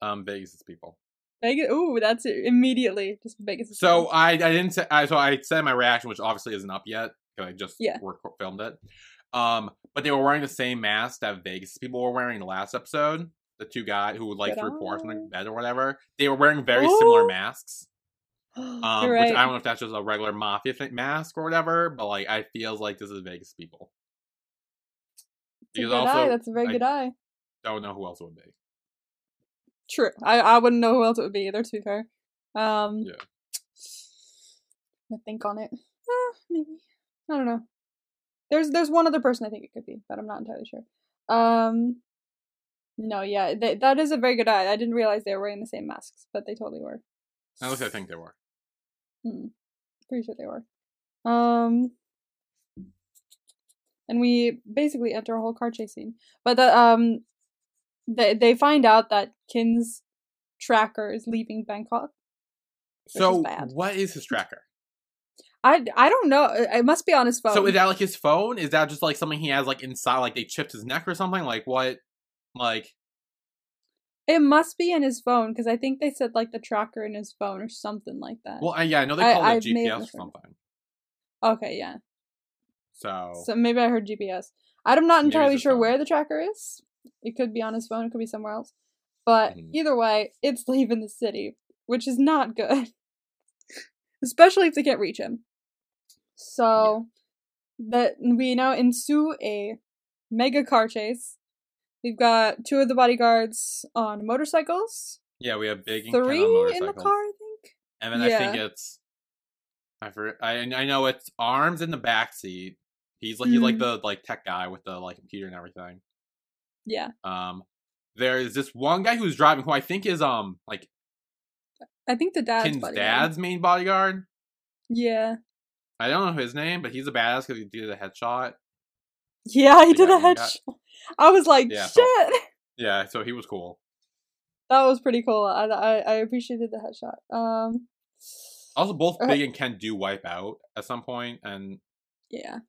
Um, Vegas people. Vegas. Ooh, that's it. Immediately, just Vegas. So. I I didn't say I so I said my reaction, which obviously isn't up yet because I just Yeah. filmed it. Um, but they were wearing the same mask that Vegas people were wearing in the last episode. The two guys who like Good threw Porsche on the bed or whatever. They were wearing very similar Oh. masks. Um, You're which. I don't know if that's just a regular mafia thi- mask or whatever, but like I feels like this is Vegas people. It's a good also, eye. That's a very I- good eye. Don't know who else it would be. True. I I wouldn't know who else it would be either. To be fair. Um. Yeah. I think on it. Eh, maybe. I don't know. There's there's one other person I think it could be, but I'm not entirely sure. Um. No, yeah, th- that is a very good eye. I didn't realize they were wearing the same masks, but they totally were. At least I think they were. Hmm. Pretty sure they were. Um. And we basically enter a whole car chase scene, but the um, they they find out that Kinn's tracker is leaving Bangkok. So bad. what is his tracker? I I don't know. It must be on his phone. So is that like his phone? Is that just like something he has like inside, like they chipped his neck or something? Like what? Like it must be in his phone because I think they said like the tracker in his phone or something like that. well, I, yeah, I know they I- call I it may GPS or something. okay, yeah. So, So maybe I heard GPS. I'm not entirely sure phone. where the tracker is. It could be on his phone. It could be somewhere else. But Mhm. either way, it's leaving the city, which is not good. Especially if they can't reach him. So that we now ensue a mega car chase. We've got two of the bodyguards on motorcycles. yeah, we have Big and Ken on Three in the car, I think. and then I think it's I for I I know it's arms in the back seat. He's like he's like the like tech guy with the like computer and everything. Yeah. Um, there is this one guy who's driving who I think is um like I think the dad's Kinn's bodyguard. dad's main bodyguard. Yeah. I don't know his name, but he's a badass because he did a headshot. Yeah, he did Yeah, a headshot. I was like, Yeah, so- shit. Yeah, so he was cool. That was pretty cool. I I, I appreciated the headshot. Um, Also, both Okay. Big and Ken do wipe out at some point, and yeah.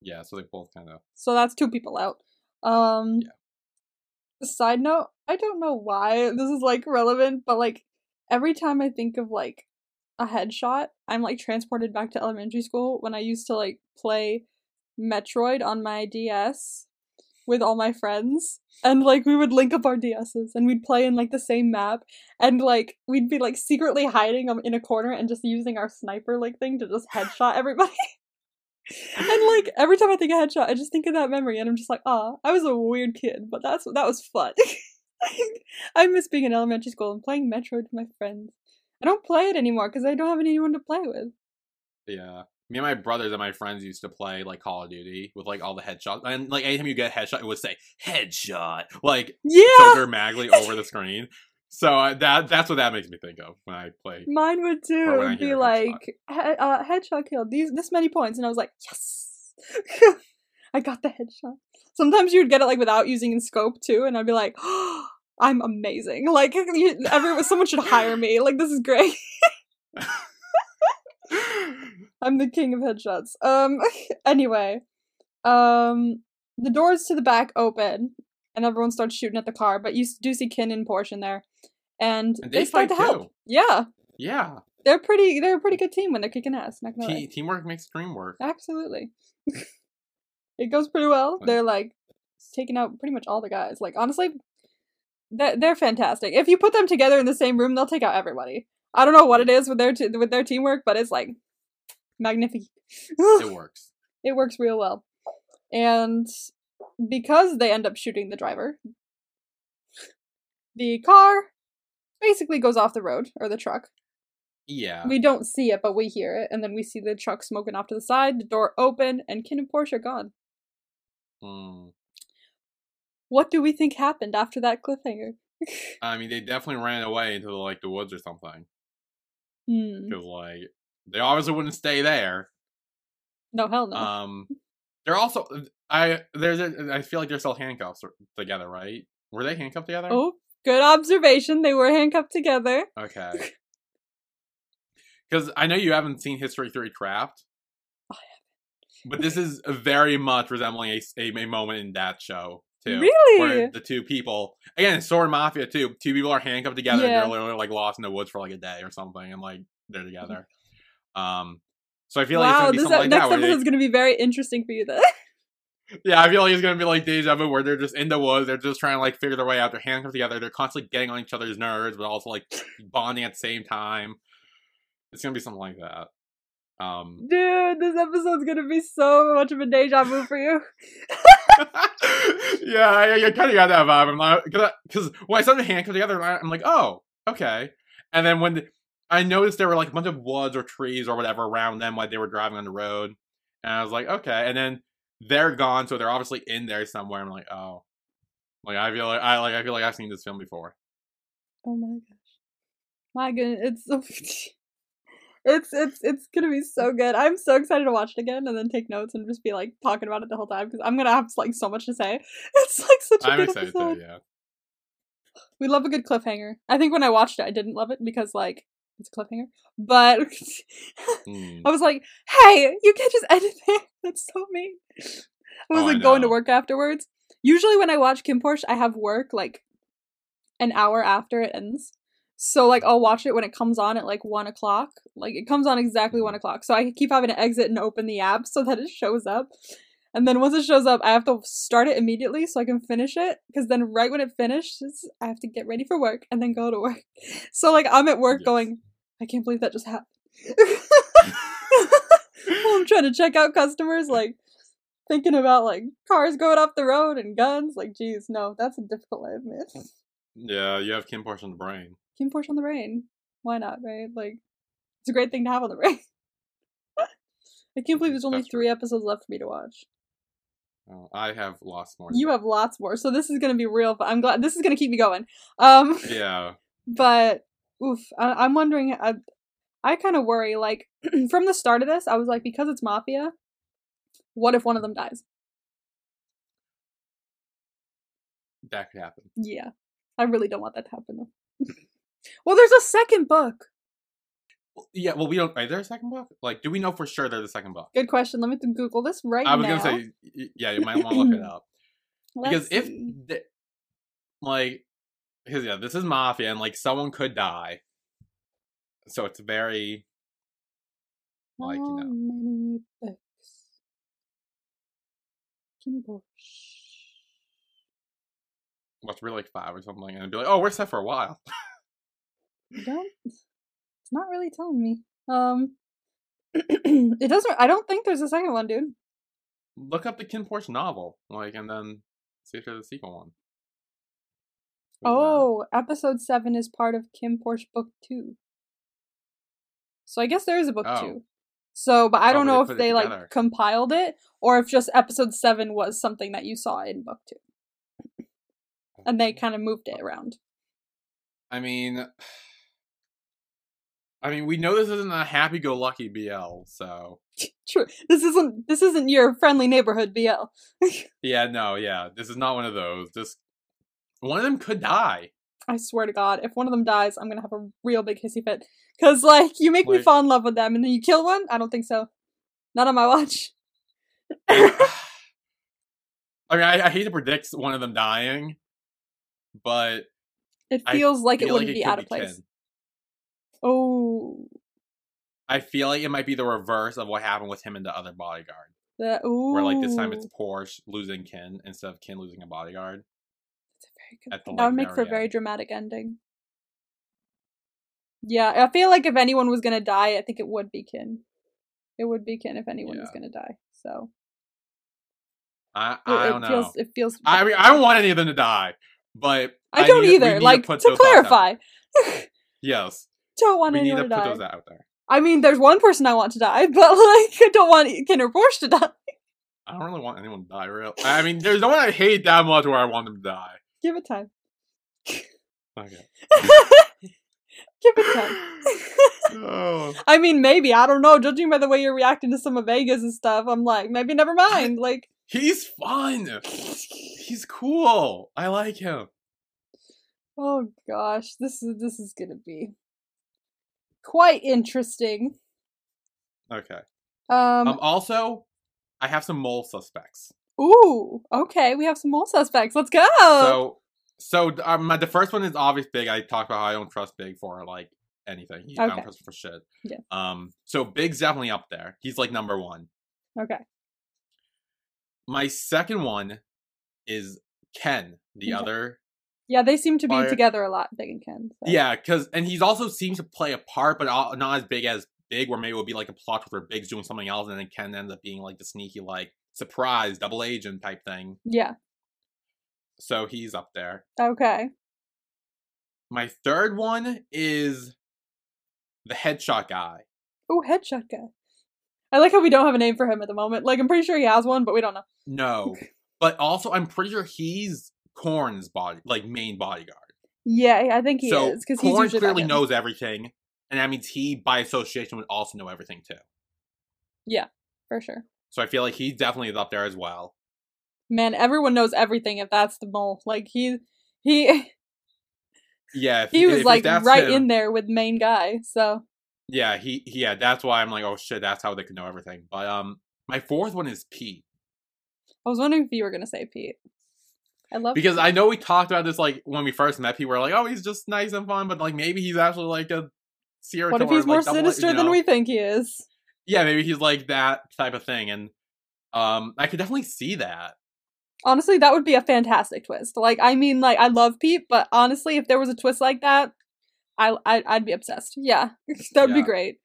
yeah, so they both kind of. So that's two people out. Um yeah. side note, I don't know why this is like relevant, but like every time I think of like a headshot, I'm like transported back to elementary school when I used to like play Metroid on my DS with all my friends. And like we would link up our DSs and we'd play in like the same map and like we'd be like secretly hiding in a corner and just using our sniper like thing to just headshot everybody. and like every time I think of headshot, I just think of that memory, and I'm just like, ah, I was a weird kid, but that's that was fun. I miss being in elementary school and playing Metroid with my friends. I don't play it anymore because I don't have anyone to play with. Yeah. Me and my brothers and my friends used to play like Call of Duty with like all the headshots, and like anytime you get a headshot, it would say headshot, like Yeah, so dramatically over the screen. So uh, that that's what that makes me think of when I play. mine would too. Or when I It'd be headshot. like he- uh, headshot killed these this many points, and I was like, yes, I got the headshot. Sometimes you would get it like without using in scope too, and I'd be like, oh, I'm amazing. Like everyone, someone should hire me. Like this is great. I'm the king of headshots. Um anyway. Um the doors to the back open and everyone starts shooting at the car, but you do see Kinn and Porsche in there. And, And they, they start to help. too. Yeah. yeah, They're pretty they're a pretty good team when they're kicking ass, not gonna. Te- teamwork makes the dream work. Absolutely. it goes pretty well. They're like taking out pretty much all the guys. Like honestly, they're, they're fantastic. If you put them together in the same room, they'll take out everybody. I don't know what it is with their t- with their teamwork, but it's like magnificent. It works. it works real well. And because they end up shooting the driver, the car basically goes off the road or the truck. Yeah. We don't see it, but we hear it, and then we see the truck smoking off to the side, the door open, and Kinn and Porsche are gone. Mm. What do we think happened after that cliffhanger? I mean, they definitely ran away into like the woods or something. Hmm. Because like they obviously wouldn't stay there. No, hell no. Um, they're also I there's a I feel like they're still handcuffed together, right? Were they handcuffed together? oh, good observation. They were handcuffed together. Okay. Because I know you haven't seen History Three Craft, Oh, but this is very much resembling a a moment in that show too. Really? Where the two people again, Sword Mafia too. Two people are handcuffed together Yeah. and they're literally like lost in the woods for like a day or something, and like they're together. Um, so I feel like it's wow, gonna be this like next episode is going to be very interesting for you then. yeah, I feel like it's gonna be like Deja Vu, where they're just in the woods, they're just trying to like figure their way out. They're handcuffed together. They're constantly getting on each other's nerves, but also like bonding at the same time. It's gonna be something like that. Um, Dude, this episode's going to be so much of a deja vu for you. yeah, I, I kind of got that vibe. I'm like, because when I saw them handcuffed together, I- I'm like, oh, okay. And then when the, I noticed there were like a bunch of woods or trees or whatever around them while they were driving on the road, and I was like, okay. And then they're gone, so they're obviously in there somewhere. I'm like, oh, like I feel like I like I feel like I've seen this film before. Oh my gosh. My goodness, it's so It's it's it's gonna be so good. I'm so excited to watch it again and then take notes and just be like talking about it the whole time because I'm gonna have like so much to say. It's like such a I'm good excited episode. too. Yeah. We love a good cliffhanger. I think when I watched it, I didn't love it because like it's a cliffhanger. But Mm. I was like, "Hey, you can't just end it there. That's so mean." I was Oh, I like going to work afterwards. Usually, when I watch KinnPorsche, I have work like an hour after it ends. So like I'll watch it when it comes on at like one o'clock. Like it comes on exactly Mm-hmm. one o'clock. So I keep having to exit and open the app so that it shows up. And then once it shows up, I have to start it immediately so I can finish it. Because then right when it finishes, I have to get ready for work and then go to work. So like I'm at work Yes. going, I can't believe that just happened. While I'm trying to check out customers, like thinking about like cars going off the road and guns. Like, geez, no, that's a difficult life, man. Yeah, you have KinnPorsche on the brain. KinnPorsche on the brain. Why not, right? Like, it's a great thing to have on the brain. I can't believe there's only That's three episodes left for me to watch. Oh, I have lost more. You have lots more, so this is gonna be real. Fun. I'm glad this is gonna keep me going. Um, Yeah. but oof, I, I'm wondering. Uh, I, I kind of worry. Like from the start of this, I was like, because it's mafia, what if one of them dies? That could happen. Yeah, I really don't want that to happen though. well, there's a second book. Yeah, well, we don't. Are there a second book? Like, do we know for sure there's a second book? Good question. Let me Google this right now. I was now. gonna say, yeah, you might want to look it up because Let's if, the, like, because yeah, this is mafia, and like someone could die, so it's very like you How know. many books? Kim what's really like five or something, and it'd be like, oh, we're set for a while. Don't. It's not really telling me. Um, it doesn't. I don't think there's a second one, dude. Look up the KinnPorsche novel, like, and then see if there's a sequel one. Isn't uh, Oh, episode seven is part of KinnPorsche book two. So I guess there is a book Oh. two. So, but I Oh, don't they know put if they together. like compiled it or if just episode seven was something that you saw in book two, oh, and they kind of moved it around. I mean, I mean, we know this isn't a happy-go-lucky BL, so True. This isn't. This isn't your friendly neighborhood BL. yeah, no, yeah, this is not one of those. This one of them could die. I swear to God, if one of them dies, I'm gonna have a real big hissy fit. Cause like you make me fall in love with them, and then you kill one. I don't think so. Not on my watch. I mean, I, I hate to predict one of them dying, but It I feels like it wouldn't be out of place. Kinn. Oh, I feel like it might be the reverse of what happened with him and the other bodyguard, ooh. where like this time it's Porsche losing Kinn instead of Kinn losing a bodyguard. That would make for a very dramatic ending. Yeah, I feel like if anyone was gonna die, I think it would be Kinn. It would be Kinn if anyone was gonna die. So I I it don't know. feels. It feels. I mean, I don't want any of them to die, but I don't need- either. Like to, out. clarify, Yes, don't want we need anyone to to put die. those out there. I mean, there's one person I want to die, but like I don't want Kinn or Porsche to die. I don't really want anyone to die. Real. I mean, there's no one I hate that much where I want them to die. Give it time. Okay. Give it time. oh. I mean, maybe I don't know. Judging by the way you're reacting to some of Vegas and stuff, I'm like, maybe never mind. Like, He's fun. He's cool. I like him. oh gosh, this is this is gonna be quite interesting. Okay. Um, Um. Also, I have some mole suspects. Ooh, okay, we have some more suspects. Let's go. So, so um, my, the first one is obvious Big. I talked about how I don't trust Big for like anything. He, I Okay. trust for shit. Yeah. Um. So Big's definitely up there. He's like number one. okay, My second one is Ken, the Okay. other. yeah, they seem to be Fire- together a lot, Big and Ken. so. Yeah, because and he's also seems to play a part, but not as big as Big. Where maybe it would be like a plot where Big's doing something else, and then Ken ends up being like the sneaky, like surprise double agent type thing. yeah, So he's up there. okay. My third one is the headshot guy. Ooh, headshot guy. I like how we don't have a name for him at the moment. Like, I'm pretty sure he has one, but we don't know. No, but also I'm pretty sure he's Korn's body, like main bodyguard. Yeah, I think he so is because usually clearly knows everything, and that means he, by association, would also know everything too. Yeah, for sure. So I feel like he definitely is up there as well. Man, everyone knows everything if that's the mole. Like he, he, Yeah, if, he was if like right him- in there with main guy. So Yeah, he, he yeah, that's why I'm like, oh shit, that's how they could know everything. But um, my fourth one is Pete I was wondering if you were gonna say Pete. I love because I know we talked about this like when we first met. People were like, oh, he's just nice and fun, but like maybe he's actually like a serial What if he's like, more double- sinister you than we think he is? Yeah, maybe he's like that type of thing, and um, I could definitely see that. Honestly, that would be a fantastic twist. Like, I mean, like I love Pete, but honestly, if there was a twist like that, I, I I'd be obsessed. Yeah, that would be great.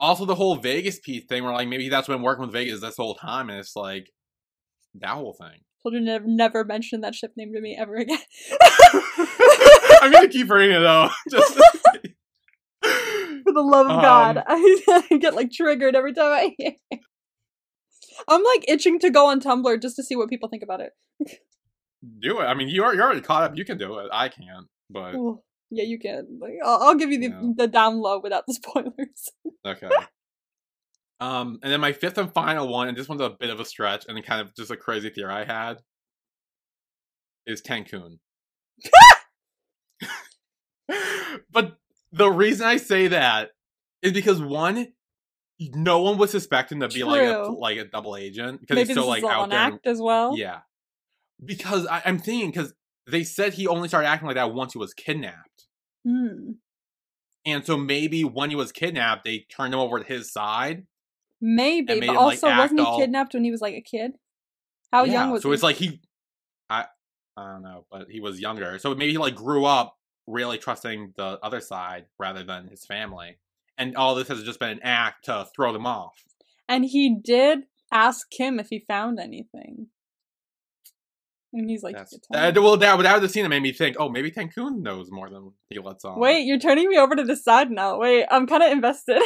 Also, the whole Vegas Pete thing, where like maybe that's been working with Vegas this whole time, and it's like that whole thing. Children never never mention that ship name to me ever again. I'm gonna keep reading it though. Just the love of Um, God, I, I get like triggered every time I hear. it. I'm like itching to go on Tumblr just to see what people think about it. do it. I mean, you're you're already caught up. You can do it. I can't, but Ooh. Yeah, you can. Like, I'll, I'll give you the Yeah. the down low without the spoilers. Okay. um, and then my fifth and final one, and this one's a bit of a stretch, and kind of just a crazy theory I had, is Tankhun. but the reason I say that is because one, no one would suspect him to be like a like a double agent because Maybe he's so like out there. and- as well. Yeah, because I, I'm thinking because they said he only started acting like that once he was kidnapped. Hmm. And so maybe when he was kidnapped, they turned him over to his side. Maybe, but him, like, also wasn't act he all- kidnapped when he was like a kid? How Yeah, young was so he? it's like he, I, I don't know, but he was younger. So maybe he like grew up really trusting the other side rather than his family. And all this has just been an act to throw them off. and he did ask Kim if he found anything. And he's like, That's, "You can tell uh, well, that that the scene that made me think, oh, maybe Tankhun knows more than he lets on. Wait, you're turning me over to the side now. Wait, I'm kind of invested.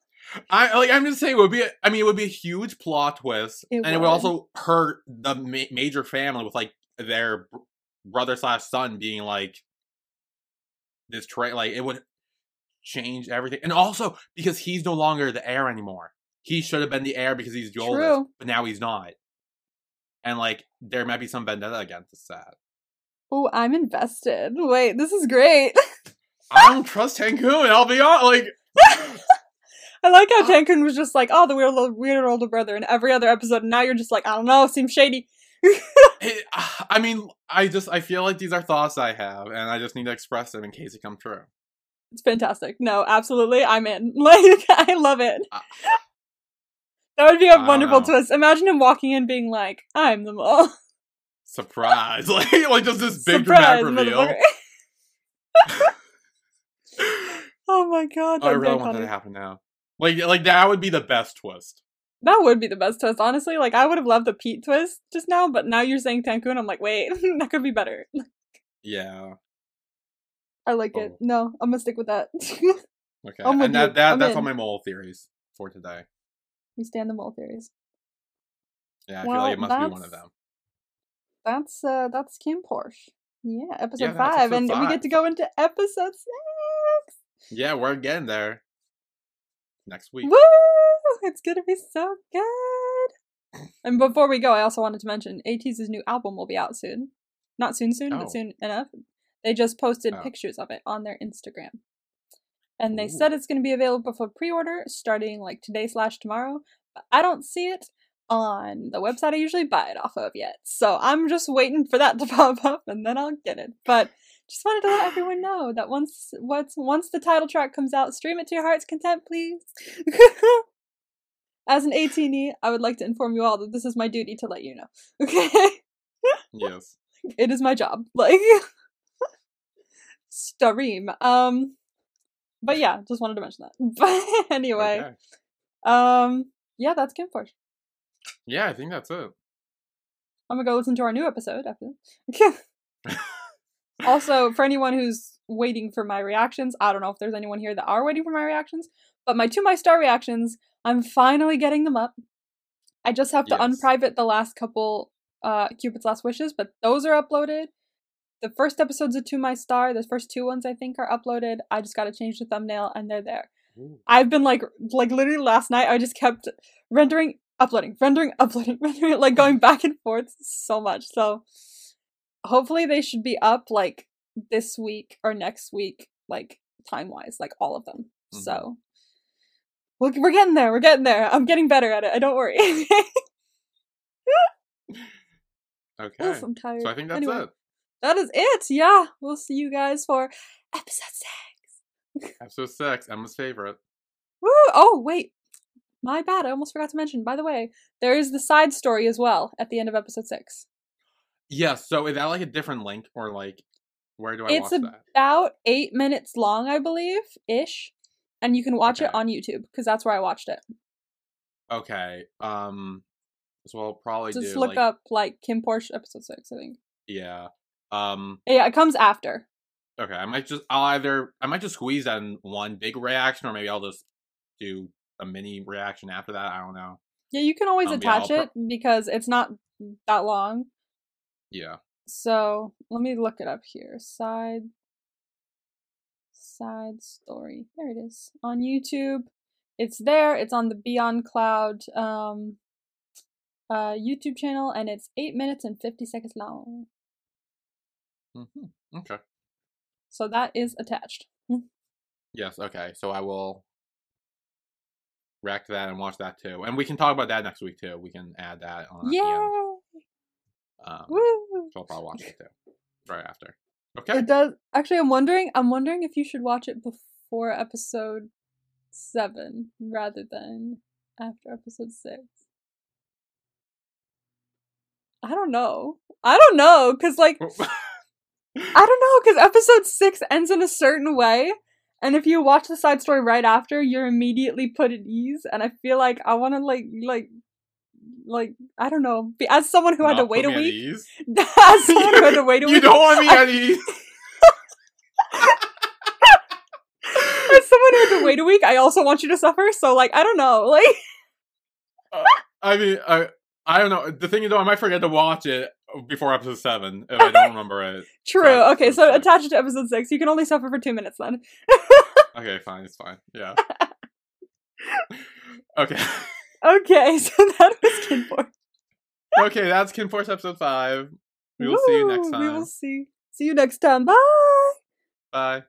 I like. I'm just saying, it would be. I mean, it would be a huge plot twist, It and it would would. also hurt the ma- major family with like their br- brother slash son being like this trait. Like it would change everything, and also because he's no longer the heir anymore. He should have been the heir because he's the oldest, but now he's not. And like there might be some vendetta against that. oh, I'm invested. Wait, this is great. I don't trust Tankhun. I'll be honest. Like I like how Tankhun was just like, "Oh, the weird, weird older brother" in every other episode, and now you're just like, "I don't know, seems shady." It, I mean, I just I feel like these are thoughts I have, and I just need to express them in case it come true. It's fantastic. No, absolutely, I'm in. Like, I love it. Uh, That would be I a don't wonderful twist. Imagine him walking in being like, "I'm the mole." Surprise! like like just this big Surprise, dramatic reveal. oh my god, I really want that to happen now. Like like that would be the best twist. That would be the best twist, honestly. Like, I would have loved the Pete twist just now, but now you're saying Tankhun. I'm like, wait, that could be better. Yeah. I like it. Oh. No, I'm gonna stick with that. Okay. I'm and that, that that's all my mole theories for today. we stand the mole theories. Yeah, I feel Well, like it must be one of them. That's uh, that's KinnPorsche. Yeah, episode Yeah, five, episode and we get to go into episode six. Yeah, we're getting there. Next week. Woo! It's gonna be so good. And before we go, I also wanted to mention ATEEZ's new album will be out soon. Not soon, soon, Oh. but soon enough. They just posted Oh. pictures of it on their Instagram, and they Ooh. said it's gonna be available for pre-order starting like today slash tomorrow. But I don't see it on the website I usually buy it off of yet, so I'm just waiting for that to pop up, and then I'll get it. But just wanted to let everyone know that once once once the title track comes out, stream it to your heart's content, please. As an ATINY, I would like to inform you all that this is my duty to let you know. Okay? Yes. it is my job. Like Stareem. Um but yeah, just wanted to mention that. But anyway, Okay. um yeah, that's KinnPorsche. Yeah, I think that's it. I'm gonna go listen to our new episode after this. also, for anyone who's waiting for my reactions, I don't know if there's anyone here that are waiting for my reactions, but my To My Star reactions, I'm finally getting them up. I just have to Yes. unprivate the last couple uh Cupid's Last Wishes, but those are uploaded. The first episodes of To My Star, the first two ones I think are uploaded. I just gotta change the thumbnail and they're there. Ooh. I've been like like literally last night I just kept rendering, uploading, rendering, uploading, rendering, like going back and forth so much. So hopefully they should be up like this week or next week, like time wise, like all of them. Mhm. So we're, we're getting there. We're getting there. I'm getting better at it. I don't worry. Okay. Ugh, I'm tired. So I think that's Anyway, it. That is it. Yeah. We'll see you guys for episode six. Episode six, Emma's favorite. Woo! Oh, wait. My bad. I almost forgot to mention. By the way, there is the side story as well at the end of episode six. Yes. So is that like a different link or like where do I It's watch that? about eight minutes long, I believe, ish. And you can watch it on YouTube because that's where I watched it. Okay. Um. So I'll probably Just do look like up like KinnPorsche episode six, I think. yeah. Um. Yeah, it comes after. Okay. I might just I'll either I might just squeeze that in one big reaction or maybe I'll just do a mini reaction after that. I don't know. Yeah, you can always Um, yeah, attach pro- it because it's not that long. Yeah. So let me look it up here. Side Side Story. There it is on YouTube. It's there. It's on the Be On Cloud um, uh, YouTube channel, and it's eight minutes and fifty seconds long. Mm-hmm. Okay. So that is attached. Yes. Okay. So I will react to that and watch that too, and we can talk about that next week too. We can add that on. at the end. Yeah. Um, Woo. so I'll probably watch it too, right after. Okay. It does. Actually, I'm wondering. I'm wondering if you should watch it before episode seven rather than after episode six. I don't know. I don't know, cause like I don't know, cause episode six ends in a certain way, and if you watch the side story right after, you're immediately put at ease. And I feel like I want to like like like I don't know. As someone who had to wait a week, as someone who had to wait a you week, you don't want me I- at ease. as someone who had to wait a week, I also want you to suffer. So like I don't know, like uh, I mean, I I don't know. The thing is, though, I might forget to watch it before episode seven if I don't remember it. true. Fine, Okay, so fine. attach it to episode six. You can only suffer for two minutes then. Okay, fine. It's fine. Yeah. okay. Okay, so that was KinnPorsche. Okay, that's KinnPorsche episode five. We will see you next time. We will see. See you next time. Bye. Bye.